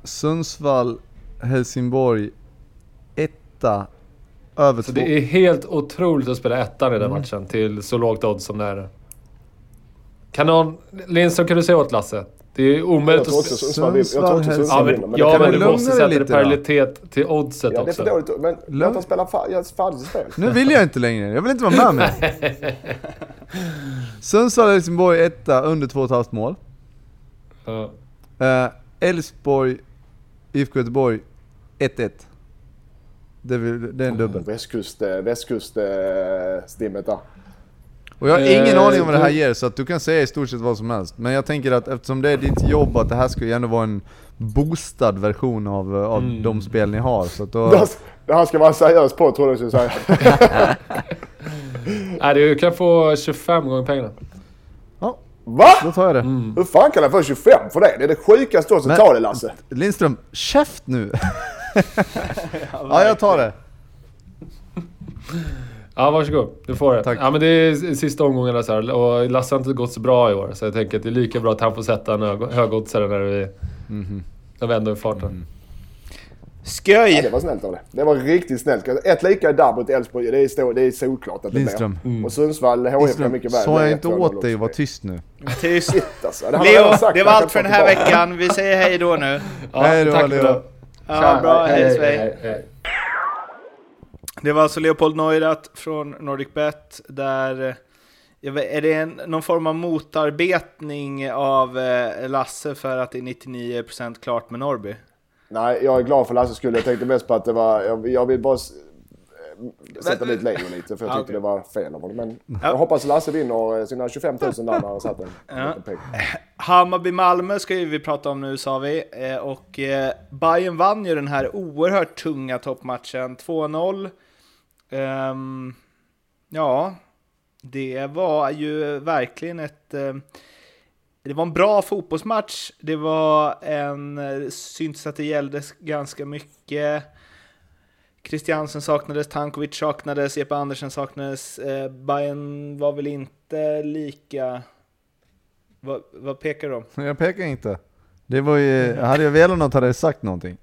Sundsvall, Helsingborg, etta, över Så två. det är helt otroligt att spela ettan i den Mm. matchen till så lågt odds som det är. Kan någon... Lindström, kan du säga åt Lasse? Det är omöjligt att också vinner. Jag tror också Sundsvall, Sundsvall Ja, vinner. men, Men ja, men du måste sätta lite det då. parallellitet till oddset Ja, det är också. för dåligt. Men Lugn. låt dem spela färdigt spel. Nu vill jag inte längre, jag vill inte vara med mer. Sundsvall, Helsingborg, etta, under 2,5 mål. Eh, Elfsborg, IFK Göteborg, 1-1. Det det är en dubbel. Västkust, eh, västkust eh, stimmet där. Och jag har Eh, ingen aning om vad det här ger, så att du kan säga i stort sett vad som helst. Men jag tänker att eftersom det är ditt jobb, att det här ska ju ändå vara en boostad version av, eh, av Mm. de spel ni har. Så att då, Det här ska vara en seriös podd tror jag du skulle säga. Nej, du kan få 25 gånger pengarna. ja, Va? då tar jag det. Mm. Hur fan kan jag få 25 för det? Det är det sjukaste också. Men- Ta det Lasse. Lindström, käft nu! ja, jag tar det. Ja, varsågod. Du får det. Tack. Ja, men det är sista omgångarna så här. Och Lasse har inte gått så bra i år. Så jag tänker att det är lika bra att han får sätta en hög- högoddsare när vi... När vi ändå är i farten. Ja, det var snällt av det. Det var riktigt snällt. Ett lika där mot Elfsborg, det är, stor, det är solklart att det Lindström. blir. Och Sundsvall, HIF kan Lindström, mycket väl sa jag inte 1-2-0 åt dig att vara tyst nu? Tyst. Shit, alltså. Det Leo, det var allt för den här veckan. Vi säger hej då nu. Ja, Hej då, tack Leo. Ja, bra, hej hej, hej. Det var alltså Leopold Neurath från NordicBet där eh, vet, är det en, någon form av motarbetning av eh, Lasse för att det är 99% klart med Norrby? Nej, jag är glad för Lasses skull. Jag tänkte mest på att det var... Jag, jag vill bara sätta dit Leo lite för jag Ja, tyckte det var fel av honom. Men jag hoppas Lasse vinner eh, sina 25 000 där när han satt en Ja. peng. Hammarby-Malmö ska ju vi prata om nu sa vi. Eh, och eh, Bayern vann ju den här oerhört tunga toppmatchen. 2-0. Ehm, ja, det var ju verkligen ett... Det var en bra fotbollsmatch. Det var en... Syntes att det gällde ganska mycket. Christiansen saknades, Tankovic saknades, Jeppe Andersen saknades. Eh, Bayern var väl inte lika... Vad, vad pekar du om? Jag pekar inte. Det var ju, hade jag velat något hade jag sagt någonting.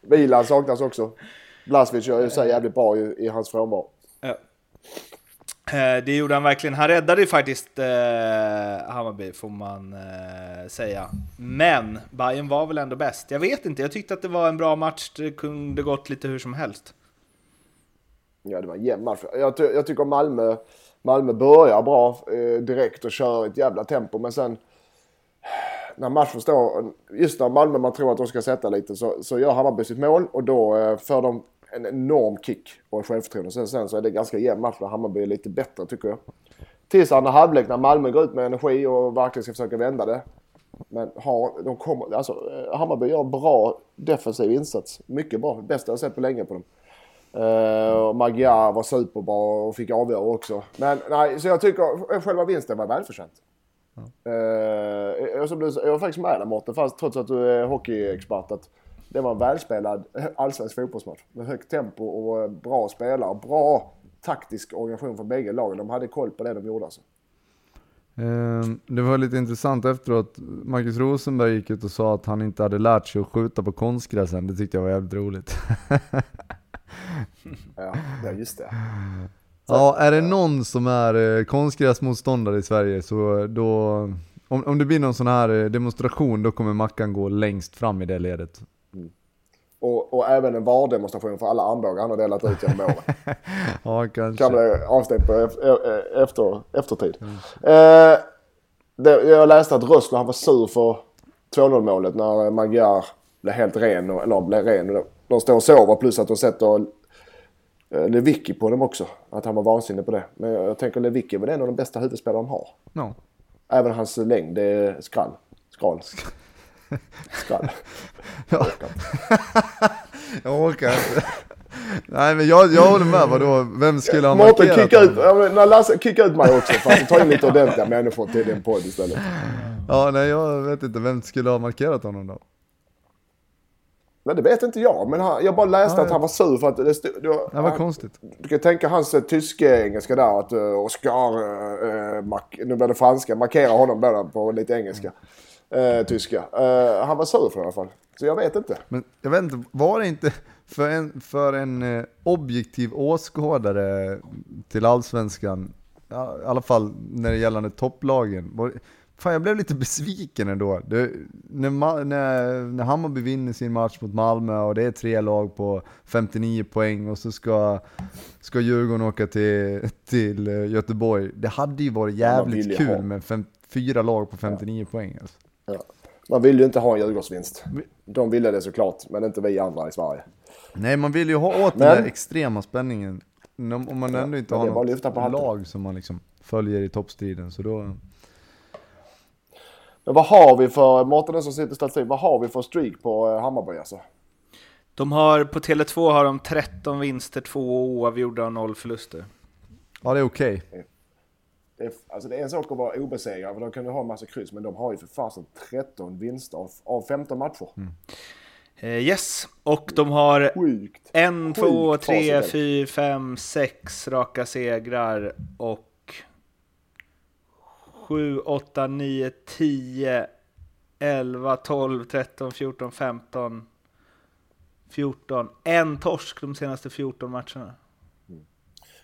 Milan saknas också. Blasvic gör ju sig jävligt bra i, i hans frånvaro. Eh, det gjorde han verkligen. Han räddade ju faktiskt eh, Hammarby, får man eh, säga. Men Bayern var väl ändå bäst. Jag vet inte, jag tyckte att det var en bra match. Det kunde gått lite hur som helst. Ja, det var en jämn match. Jag, ty- jag tycker Malmö, Malmö börjar bra eh, direkt och kör ett jävla tempo. Men sen när matchen står, just när Malmö man tror att de ska sätta lite så, så gör Hammarby sitt mål och då eh, för de en enorm kick och självförtroende. Sen, sen så är det ganska jämn match där Hammarby är lite bättre tycker jag. Tills andra halvlek när Malmö går ut med energi och verkligen ska försöka vända det. Men har, de kommer, alltså, eh, Hammarby gör bra defensiv insats. Mycket bra. Bästa jag sett på länge på dem. Uh, Magyar var superbra och fick avgöra också. Men nej, så jag tycker själva vinsten var välförtjänt. Uh, jag, som du, jag var faktiskt med där Mårten, fast trots att du är hockeyexpert. Att det var en välspelad allsvensk fotbollsmatch med högt tempo och bra spelare. Bra taktisk organisation från bägge lagen. De hade koll på det de gjorde alltså. Ehm, Det var lite intressant efteråt, Marcus Rosenberg gick ut och sa att han inte hade lärt sig att skjuta på konstgräsen. Det tyckte jag var jävligt roligt. Ja, just det. Ja, är det någon som är eh, konstgräsmotståndare i Sverige så då, om, om det blir någon sån här eh, demonstration då kommer Mackan gå längst fram i det ledet. Och, och även en VAR-demonstration för alla armbågar han har delat ut genom åren. Ja, kanske. kan bli avstängt på efter, efter, eftertid. Eh, det, jag läste att Rössler han var sur för 2-0 målet när Magyar blev helt ren. och- Eller blev ren. De står och sover plus att de sätter eh, Lewicki på dem också. Att han var vansinnig på det. Men jag, jag tänker Lewicki är väl en av de bästa huvudspelarna de har. Ja. Även hans längd, det är skrall. Skral. Skrall. Ja. jag orkar inte. Nej men jag, jag håller med, vadå? Vem skulle ha Mårten, markerat kicka ut, ja, men Lasse, kicka ut mig också. För att ta in lite ordentliga människor till din podd istället. Ja, nej jag vet inte, vem skulle ha markerat honom då? Men det vet inte jag. Men han, jag bara läste Ja, att han var sur för att det stod... Det var, Det var han, konstigt. du kan tänka hans eh, tysk-engelska där. Att uh, Oscar, uh, Mac, nu blir det franska, markera honom där på lite engelska. Eh, tyska. Eh, han var sur för det i alla fall. Så jag vet inte. Men jag vet inte, var det inte för en, för en eh, objektiv åskådare till Allsvenskan, ja, i alla fall när det gällande topplagen, var, fan jag blev lite besviken ändå. Det, när, när, när Hammarby vinner sin match mot Malmö och det är tre lag på 59 poäng och så ska, ska Djurgården åka till, till eh, Göteborg. Det hade ju varit jävligt kul ha- med fem, fyra lag på 59 poäng. Alltså. Ja. Man vill ju inte ha en Djurgårdsvinst. De ville det såklart, men inte vi andra i Sverige. Nej, man vill ju ha åt den Men- där extrema spänningen. Om man ändå inte men har lyfta på något hatten. lag som man liksom följer i toppstriden, så då... Men vad har vi för, Mårten den som sitter statistik, vad har vi för streak på eh, Hammarby alltså? De har, på Tele2 har de 13 vinster, 2 oavgjorda och 0 förluster. Ja, det är okej. Det är, alltså det är en sak att vara obesegrad, för de kan ju ha en massa kryss, men de har ju för fasen 13 vinster av, av 15 matcher. Eh, yes, och de har Sjukt. en, Sjukt två, tre, fyra, fem, sex raka segrar och sju, åtta, nio, tio, elva, tolv, tretton, fjorton, femton, fjorton. En torsk de senaste 14 matcherna.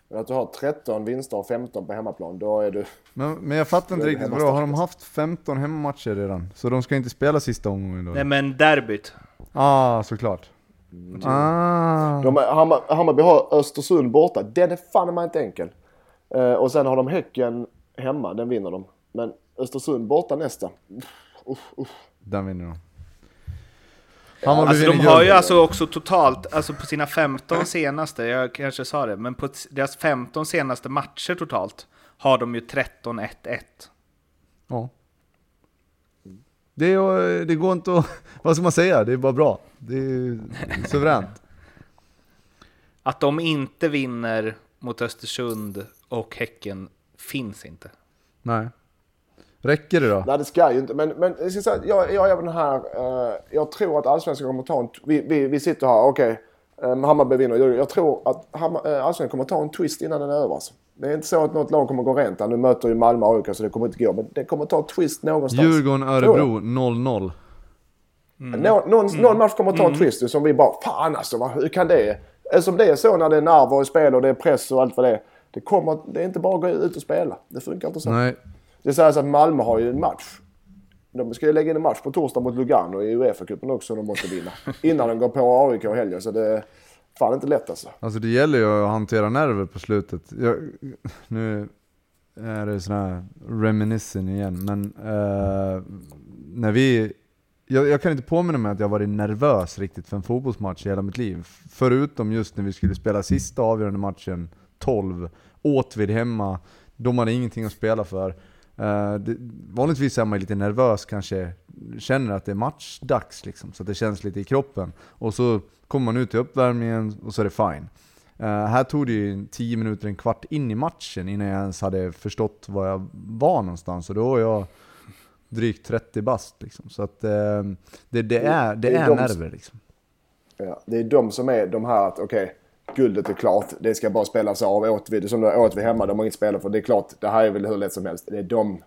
Men att du har 13 vinster av 15 på hemmaplan, då är du... Men, men jag fattar inte riktigt, vadå, har de haft 15 hemmamatcher redan? Så de ska inte spela sista omgången då? Nej men derbyt. Ah, såklart. Ah. De, Hammar, Hammarby har Östersund borta, den är fan mig inte enkel. Eh, och sen har de Häcken hemma, den vinner de. Men Östersund borta nästa. Uff, uff. Den vinner de. Alltså de har ju alltså också totalt, alltså på sina 15 senaste, jag kanske sa det, men på deras 15 senaste matcher totalt har de ju 13-1-1. Ja. Det, är, det går inte att... Vad ska man säga? Det är bara bra. Det är suveränt. Att de inte vinner mot Östersund och Häcken finns inte. Nej. Räcker det då? Nej det ska ju inte. Men, men jag, ska säga, jag, jag är även här. Eh, jag tror att allsvenskan kommer ta en... Vi, vi, vi sitter här, okej. Okay. Hammarby vinner. Jag, jag tror att Hammar, eh, allsvenskan kommer ta en twist innan den är över. Alltså. Det är inte så att något lag kommer gå rent. Nu möter ju Malmö och AIK så det kommer inte gå. Men det kommer ta en twist någonstans. Djurgården, Tror jag. Örebro 0-0. Nå, någon, någon match kommer ta en twist ju, som vi bara, fan alltså, vad, hur kan det? Eftersom det är så när det är nerver i spel och det är press och allt vad det är. Det, kommer, det är inte bara att gå ut och spela. Det funkar inte så. Nej. Det sägs att Malmö har ju en match. De ska ju lägga in en match på torsdag mot Lugano i Uefa-cupen också de måste vinna. Innan de går på AIK i helgen. Så det är fan inte lätt alltså. Alltså det gäller ju att hantera nerver på slutet. Jag, nu är det sån här reminiscen igen, men eh, när vi... Jag, jag kan inte påminna mig att jag varit nervös riktigt för en fotbollsmatch i hela mitt liv. Förutom just när vi skulle spela sista avgörande matchen, 12, Åtvid hemma. De hade ingenting att spela för. Eh, det, vanligtvis är man lite nervös kanske, känner att det är matchdags liksom, så att det känns lite i kroppen. Och så kommer man ut i uppvärmningen och så är det fine. Uh, här tog det ju 10 minuter, en kvart in i matchen innan jag ens hade förstått var jag var någonstans. Och då var jag drygt 30 bast liksom. Så att uh, det, det, är, det, det är, är de, nerver liksom. Ja, det är de som är de här att okej, okay, guldet är klart. Det ska bara spelas av. Åtvid, som Åtvid hemma, de har inget spel för. Det är klart, det här är väl hur lätt som helst. Det är de,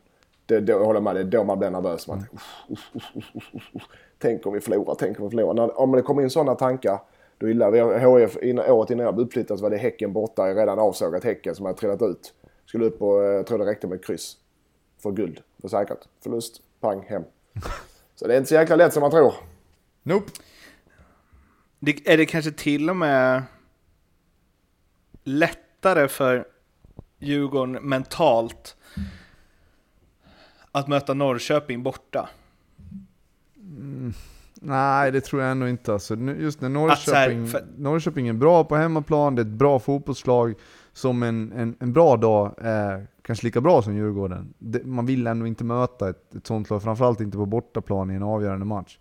det, det, jag håller med, det är då man blir nervös. Man, uff, uff, uff, tänk om vi förlorar, tänk om vi förlorar. När, om det kommer in sådana tankar då illa. Vi HF, innan, året innan jag blev uppflyttad så var det Häcken borta. Jag redan avsågat Häcken som hade trillat ut. Skulle upp och jag tror det räckte med kryss. För guld. För säkert. Förlust, pang, hem. Så det är inte så jäkla lätt som man tror. Nope. Det, är det kanske till och med lättare för Djurgården mentalt att möta Norrköping borta? Mm. Nej, det tror jag ändå inte. Alltså, just när Norrköping, för... Norrköping är bra på hemmaplan, det är ett bra fotbollslag som en, en, en bra dag är kanske lika bra som Djurgården. Det, man vill ändå inte möta ett, ett sånt lag, framförallt inte på bortaplan i en avgörande match.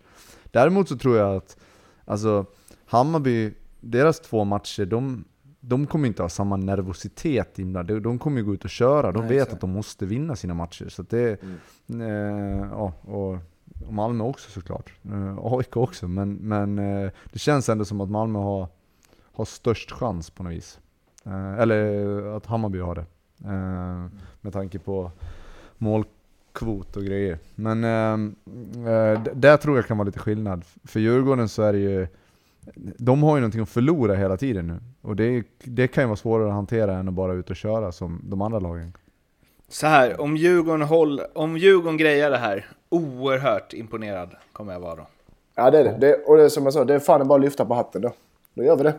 Däremot så tror jag att alltså, Hammarby, deras två matcher, de, de kommer inte ha samma nervositet inblandad. De, de kommer ju gå ut och köra. De Nej, vet så. att de måste vinna sina matcher. Så det, mm. eh, ja, och och Malmö också såklart. Uh, AIK också, men, men uh, det känns ändå som att Malmö har, har störst chans på något vis. Uh, eller att Hammarby har det. Uh, med tanke på målkvot och grejer. Men uh, där tror jag kan vara lite skillnad. För Djurgården så är det ju de har ju någonting att förlora hela tiden nu. Och det, det kan ju vara svårare att hantera än att bara ut och köra som de andra lagen. Så här, om Djurgården, håll, om Djurgården grejar det här, oerhört imponerad kommer jag vara då. Ja, det är det. det och det är som jag sa, det är fan bara att lyfta på hatten då. Då gör vi det.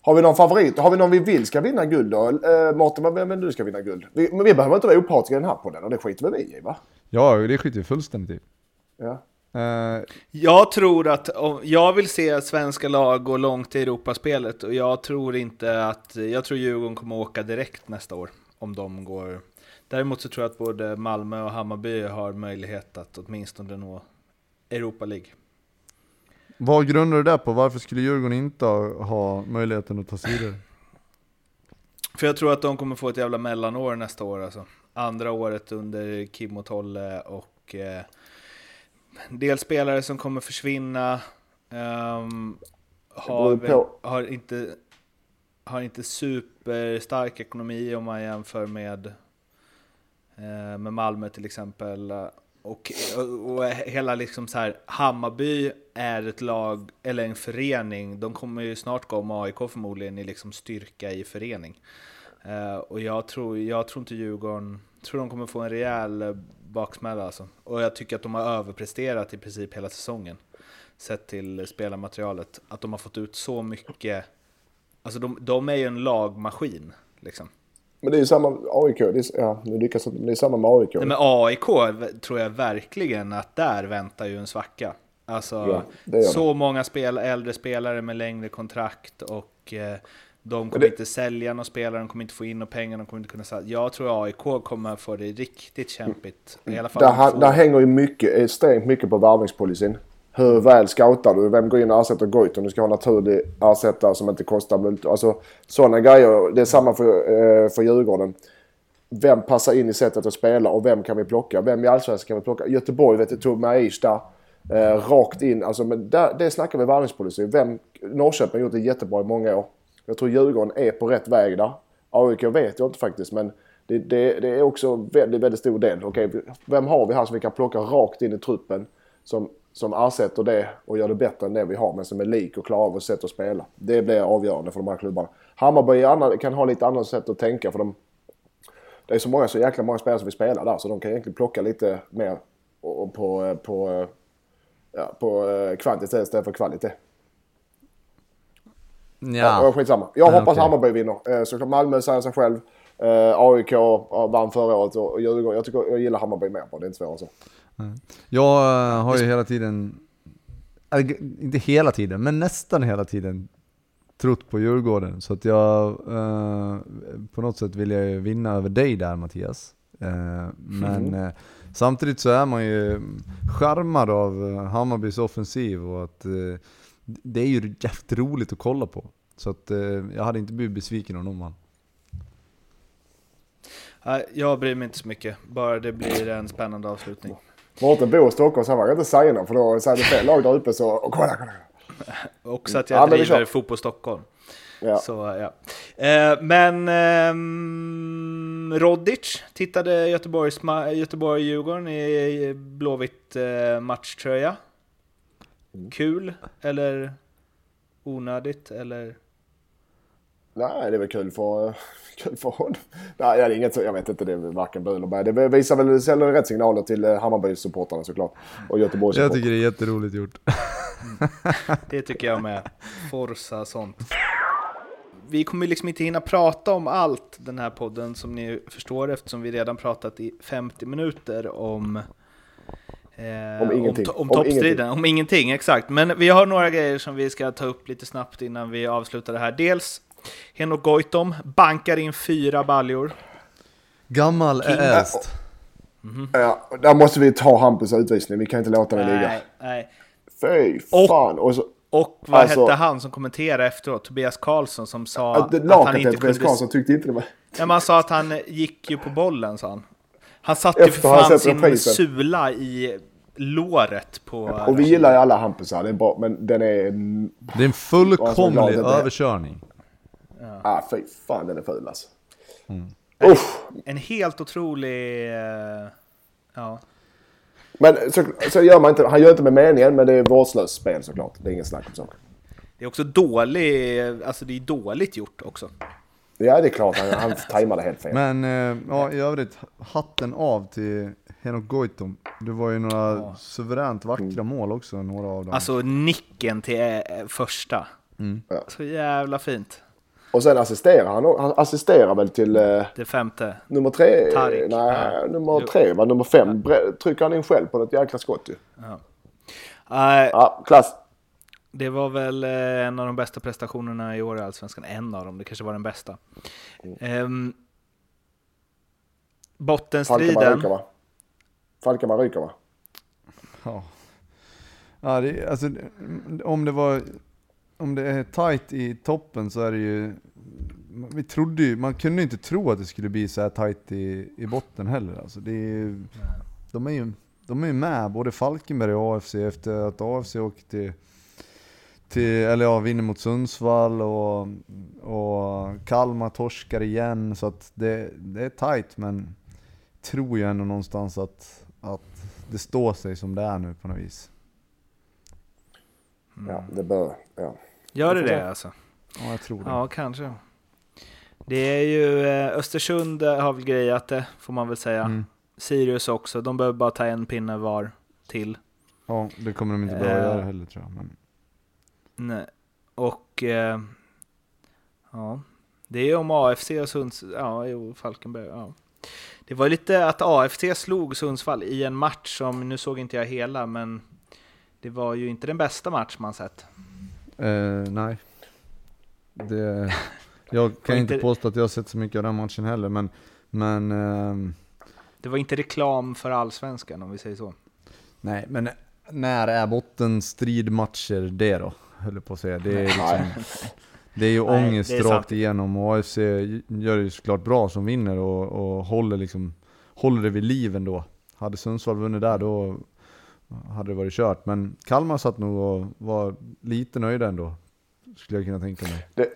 Har vi någon favorit? Har vi någon vi vill ska vinna guld då? Eh, Mårten, vem vill du ska vinna guld? Vi, men vi behöver inte vara opartiska i den här podden och det skiter vi i va? Ja, det skiter vi fullständigt i. Ja. Uh, jag tror att, jag vill se svenska lag gå långt i Europaspelet och jag tror inte att, jag tror Djurgården kommer åka direkt nästa år om de går Däremot så tror jag att både Malmö och Hammarby har möjlighet att åtminstone nå Europa League. Vad grundar du det på? Varför skulle Djurgården inte ha möjligheten att ta sig vidare? För jag tror att de kommer få ett jävla mellanår nästa år alltså. Andra året under Kim och Tolle och eh, del spelare som kommer försvinna. Um, har, väl, har, inte, har inte superstark ekonomi om man jämför med Eh, med Malmö till exempel. Och, och, och, hela liksom så här, Hammarby är ett lag, eller en förening, de kommer ju snart gå om AIK förmodligen i liksom styrka i förening. Uh, och jag tror, jag tror inte Djurgården, tror de kommer få en rejäl baksmälla alltså. Och jag tycker att de har överpresterat i princip hela säsongen. Sett till spelarmaterialet. Att de har fått ut så mycket, alltså de, de är ju en lagmaskin liksom. Men det är ju samma AIK. Det är, ja, nu lyckas det är samma med AIK. Nej, men AIK tror jag verkligen att där väntar ju en svacka. Alltså ja, så många spel, äldre spelare med längre kontrakt och eh, de kommer det... inte sälja några spelare, de kommer inte få in några pengar, de kommer inte kunna sälja. Jag tror AIK kommer få det riktigt kämpigt. I alla fall där, där hänger ju mycket, extremt mycket på värvningspolicyn. Hur väl scoutar du? Vem går in och ersätter Goitom? Du ska ha naturlig ersättare som inte kostar multi. Alltså sådana grejer. Det är samma för, eh, för Djurgården. Vem passar in i sättet att spela och vem kan vi plocka? Vem i Allsvenskan kan vi plocka? Göteborg vet du, tog Maish där. Eh, rakt in. Alltså, men där, det snackar vi värvningspolicy. Vem, Norrköping har gjort det jättebra i många år. Jag tror Djurgården är på rätt väg där. AIK vet jag inte faktiskt men det, det, det är också väldigt, väldigt stor del. Okej, vem har vi här som vi kan plocka rakt in i truppen som som ersätter det och gör det bättre än det vi har men som är lik och klarar av vårt sätt att spela. Det blir avgörande för de här klubbarna. Hammarby kan ha lite annat sätt att tänka för de, det är så många, så jäkla många spelare som vill spela där så de kan egentligen plocka lite mer på, eh, på, eh, ja, på eh, kvantitet istället för kvalitet. Ja. skitsamma. Jag hoppas okay. Hammarby vinner. Eh, så Malmö säger sig själv. Eh, AIK vann förra året och Djurgården. Jag, tycker, jag gillar Hammarby mer på det. är inte svårare så. Jag eh, har ju hela tiden, inte hela tiden, men nästan hela tiden trott på Djurgården. Så att jag, på något sätt vill jag ju vinna över dig där Mattias. Men eh, samtidigt så är man ju charmad av Hammarbys offensiv och att det är ju jävligt roligt att kolla på. Så att eh, jag hade inte blivit besviken om de vann. Nej, Jag bryr mig inte så mycket, bara det blir en spännande avslutning. Mårten bor i Stockholm så han vågar inte säga något för då säger det fel lag där uppe så... Och kolla, kolla. Också att Ja, jag vi driver. Fotboll Stockholm. Ja. Så, ja. Eh, men ehm, Rodic tittade Göteborgs Göteborg-Djurgården i blåvitt eh, matchtröja. Mm. Kul eller onödigt eller? Nej, det är väl kul för, kul för honom. Nej, det är inget, jag vet inte, det är varken bu eller bä. Det visar väl säljer rätt signaler till eh, Hammarby-supportrarna såklart. Och Göteborgs Jag tycker det är jätteroligt gjort. Det tycker jag med. Forsa sånt. Vi kommer liksom inte hinna prata om allt den här podden som ni förstår eftersom vi redan pratat i 50 minuter om eh, Om ingenting. om, om Om toppstriden. Om ingenting, exakt. Men vi har några grejer som vi ska ta upp lite snabbt innan vi avslutar det här. Dels Henok Goitom bankar in fyra baljor. Gammal är äldst. Ja, där måste vi ta Hampus utvisning. Vi kan inte låta den ligga. Nej. Fy Och- fan. Och så, Och vad Alltså- hette han som kommenterade efteråt? Tobias Karlsson som sa att det- att han inte Tobias kunde... Karlsson tyckte inte det var... Ja, man sa att han gick ju på bollen, sa han. Han satte ju för fan sin sula i låret på... Och vi gillar ju alla Hampusar, det är bra. Men den är... Det är en fullkomlig överkörning. Ah, fy fan den är ful alltså. Mm. Uff. En helt otrolig... eh, Ja. Men så, så gör man inte, han gör inte med meningen, men det är vårdslöst spel såklart. Det är ingen snack om saken. Det är också dålig... Alltså det är dåligt gjort också. Ja, det är klart. Han, han tajmade helt fel. Men eh, ja, i övrigt, hatten av till Henok Goitom. Det var ju några Ja. suveränt vackra mål också, några av dem. Alltså nicken till eh, första. Ja. Så jävla fint. Och sen assisterar han. Han assisterar väl till eh, Det femte. nummer tre. Tarik. Nej, Ja. nummer tre. Va? Nummer fem trycker han in själv på något jäkla skott ju. Eh, Ja, klass. Det var väl eh, en av de bästa prestationerna i år i Allsvenskan. En av dem, det kanske var den bästa. Um, Falkenberg bottenstriden. ryker va? Falkenberg ryker va? Ja. Ja, det, alltså, om det var... Om det är tight i toppen så är det ju... Vi trodde ju, man kunde inte tro att det skulle bli så här tight i, i botten heller. Alltså, det är, ju- de, är ju, de är ju med, både Falkenberg och AFC, efter att AFC åkte till, till eller ja, vinner mot Sundsvall och, och Kalmar torskar igen. Så att det, det är tight men tror ju ändå någonstans att, att det står sig som det är nu på något vis. Ja, det bör. Ja. Gör det Jag det alltså? Ja, jag tror det. Ja, kanske. Det är ju eh, Östersund har väl grejat det, får man väl säga. Mm. Sirius också. De behöver bara ta en pinne var till. Ja, det kommer de inte behöva Eh. göra heller tror jag. Men, Nej. Och eh, ja, det är om AFC och Sunds... Ja, jo, Falkenberg. Ja. Det var lite att AFC slog Sundsvall i en match som, nu såg inte jag hela, men det var ju inte den bästa match man sett. eh, nej. Det, jag kan inte påstå att jag har sett så mycket av den matchen heller, men, men ehm, Det var inte reklam för allsvenskan om vi säger så. nej, men när är bottenstridmatcher det då? Höll jag på att säga. Det är, liksom, det är ju Nej, ångest är rakt igenom och AFC gör det ju såklart bra som vinner och, och håller, liksom, håller det vid liv ändå. Hade Sundsvall vunnit där då hade det varit kört. Men Kalmar satt nog och var lite nöjda ändå. Skulle jag kunna tänka mig. Det,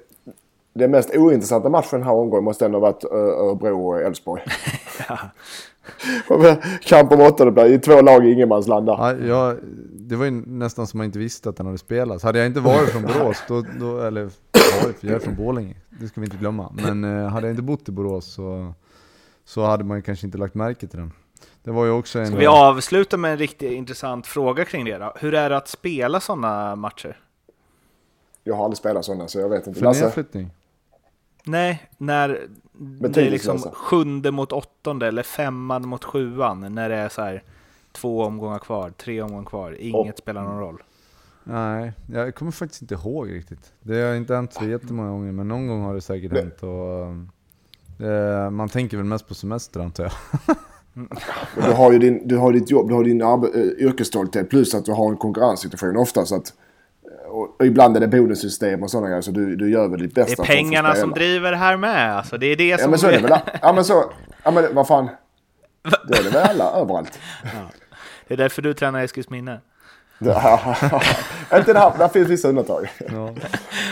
det mest ointressanta matchen den här omgången måste ändå ha varit Ö- Örebro och Elfsborg. Kamp om åttondeplatsen i två lag i ingenmansland där. Ja, jag, det var ju nästan som man inte visste att den hade spelats. Hade jag inte varit från Borås, då, då, eller varit, för jag är från Borlänge, det ska vi inte glömma. Men eh, hade jag inte bott i Borås så, så hade man kanske inte lagt märke till den. Det var ju också en... Ska vi avsluta med en riktigt intressant fråga kring det då? Hur är det att spela sådana matcher? Jag har aldrig spelat sådana så jag vet inte. för Lasse? nedflyttning. Nej, när det är Betydelselösa. liksom sjunde mot åttonde eller femman mot sjuan. När det är så här två omgångar kvar, tre omgångar kvar. Inget Och- spelar någon roll. Nej, jag kommer faktiskt inte ihåg riktigt. Det har inte hänt så jättemånga gånger, men någon gång har det säkert Det- hänt. Och, Eh, man tänker väl mest på semester antar jag. Men du har ju din, du har ditt jobb, du har din arbe- eh, yrkesstolthet plus att du har en konkurrenssituation ofta. Så att, och, och ibland är det bonussystem och sådana grejer. Så du, du gör väl ditt Det bästa är att få pengarna som driver här med. Alltså, det är det Ja som... men så är det väl. Ja men så. Ja men vad fan. Det är det väl alla överallt. det är därför du tränar Eskilsminne. Ja, inte det här, där finns vissa undantag. Ja.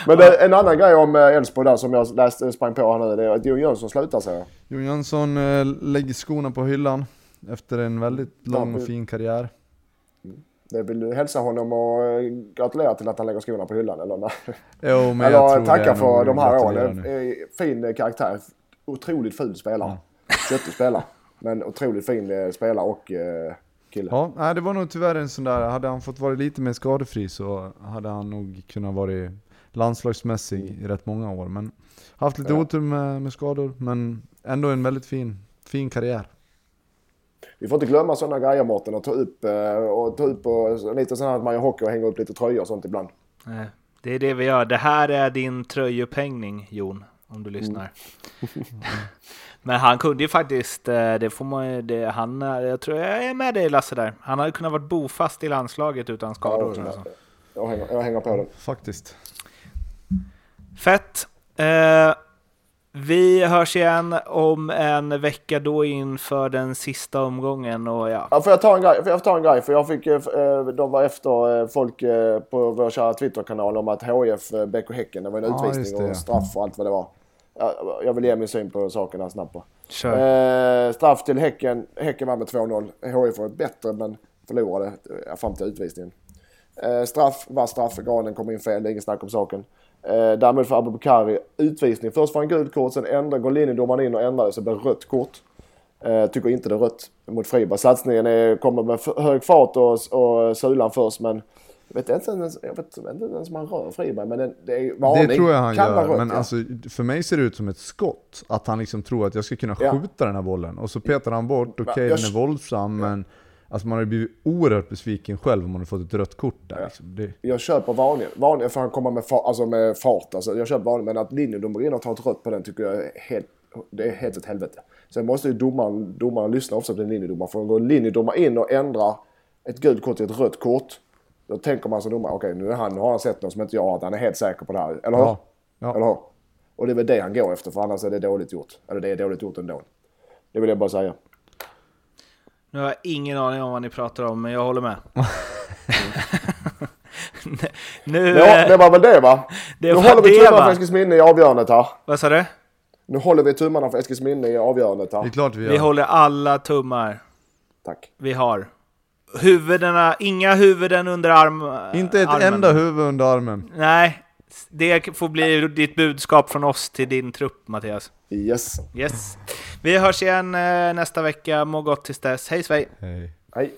Men det, en annan grej om eh, Elfsborg där som jag läste, sprang på här nu. Det är att Jon Jönsson slutar jag. Jon Jönsson eh, lägger skorna på hyllan efter en väldigt lång och fin karriär. Det vill du hälsa honom och eh, gratulera till att han lägger skorna på hyllan eller? nej? Jo, men jag Eller tror det tacka för de här åren. Fin eh, karaktär. Otroligt ful spelare. Köttig spelare. Men otroligt fin eh, spelare och kille. Ja, det var nog tyvärr en sån där, hade han fått vara lite mer skadefri så hade han nog kunnat vara landslagsmässig i rätt många år. Men haft lite Ja. otur med, med skador, men ändå en väldigt fin, fin karriär. Vi får inte glömma sådana grejer Mårten och ta upp eh, och ta upp och lite sådana att man gör hockey och hänger upp lite tröjor och sånt ibland. Nej, Det är det vi gör. Det här är din tröjupphängning, Jon, om du lyssnar. Men han kunde ju faktiskt, eh, det får man ju- det, han, är- jag tror jag är med dig Lasse där. Han hade kunnat vara bofast i landslaget utan skador. Ja, alltså. Jag hänger, jag hänger på den. Faktiskt. Fett! Eh, vi hörs igen om en vecka då inför den sista omgången och ja. Ja, får jag ta en grej? Får jag ta en grej? För jag fick, eh, de var efter eh, folk eh, på vår kära Twitterkanal om att eh, Bäck och Häcken, det var en Ja, utvisning och straff och allt vad det var. Ja, Jag vill ge min syn på saken här snabbt. Eh, straff till Häcken. Häcken vann med 2-0. HIF var bättre men förlorade eh, fram till utvisningen. Eh, straff var straff. Granen kom in fel. Det är ingen snack om saken. Eh, därmed för Abubakari utvisning. Först var en gult kort, sen ändrar, går linjedomaren in och ändrar det så det blir rött kort. Eh, tycker inte det är rött mot Friberg. Satsningen är, kommer med hög fart och, och sulan först men jag vet inte ens, jag vet, inte ens om han rör Friberg men det, det är varning. Det tror jag han Kan gör, rött, men ja. alltså, för mig ser det ut som ett skott. Att han liksom tror att jag ska kunna Ja. skjuta den här bollen. Och så petar han bort, okej jag- den är våldsam men alltså man har ju blivit oerhört besviken själv om man har fått ett rött kort där. Liksom. Det, Jag köper varningen. Varningen för han kommer med, fa- alltså med fart. Alltså jag köper varningen. Men att linjedomaren tar ett rött på den tycker jag är helt, det är helt ett helvete. Sen måste ju domaren, domaren lyssna också på en linjedomare. För går linjedomaren in och ändrar ett gult kort till ett rött kort. Då tänker man som domare, okej nu, är han, nu har han sett något som inte jag har. Han är helt säker på det här. Eller hur? Ja. Ja. Eller hur? Och det är väl det han går efter. För annars är det dåligt gjort. Eller det är dåligt gjort ändå. Det vill jag bara säga. Nu har jag ingen aning om vad ni pratar om, men jag håller med. nu... Ja, det var väl det va? det nu håller vi tummarna för Eskilsminne i avgörandet här. Vad sa du? Nu håller vi tummarna för Eskilsminne i avgörandet här. det är klart vi gör. Vi håller alla tummar Tack. vi har. Huvudena, inga huvuden under arm, Inte ett armen. enda huvud under armen. Nej, det får bli ditt budskap från oss till din trupp, Mattias. Yes. Yes. Vi hörs igen eh, nästa vecka. Må gott tills dess. Hej svej! Hej. Hej.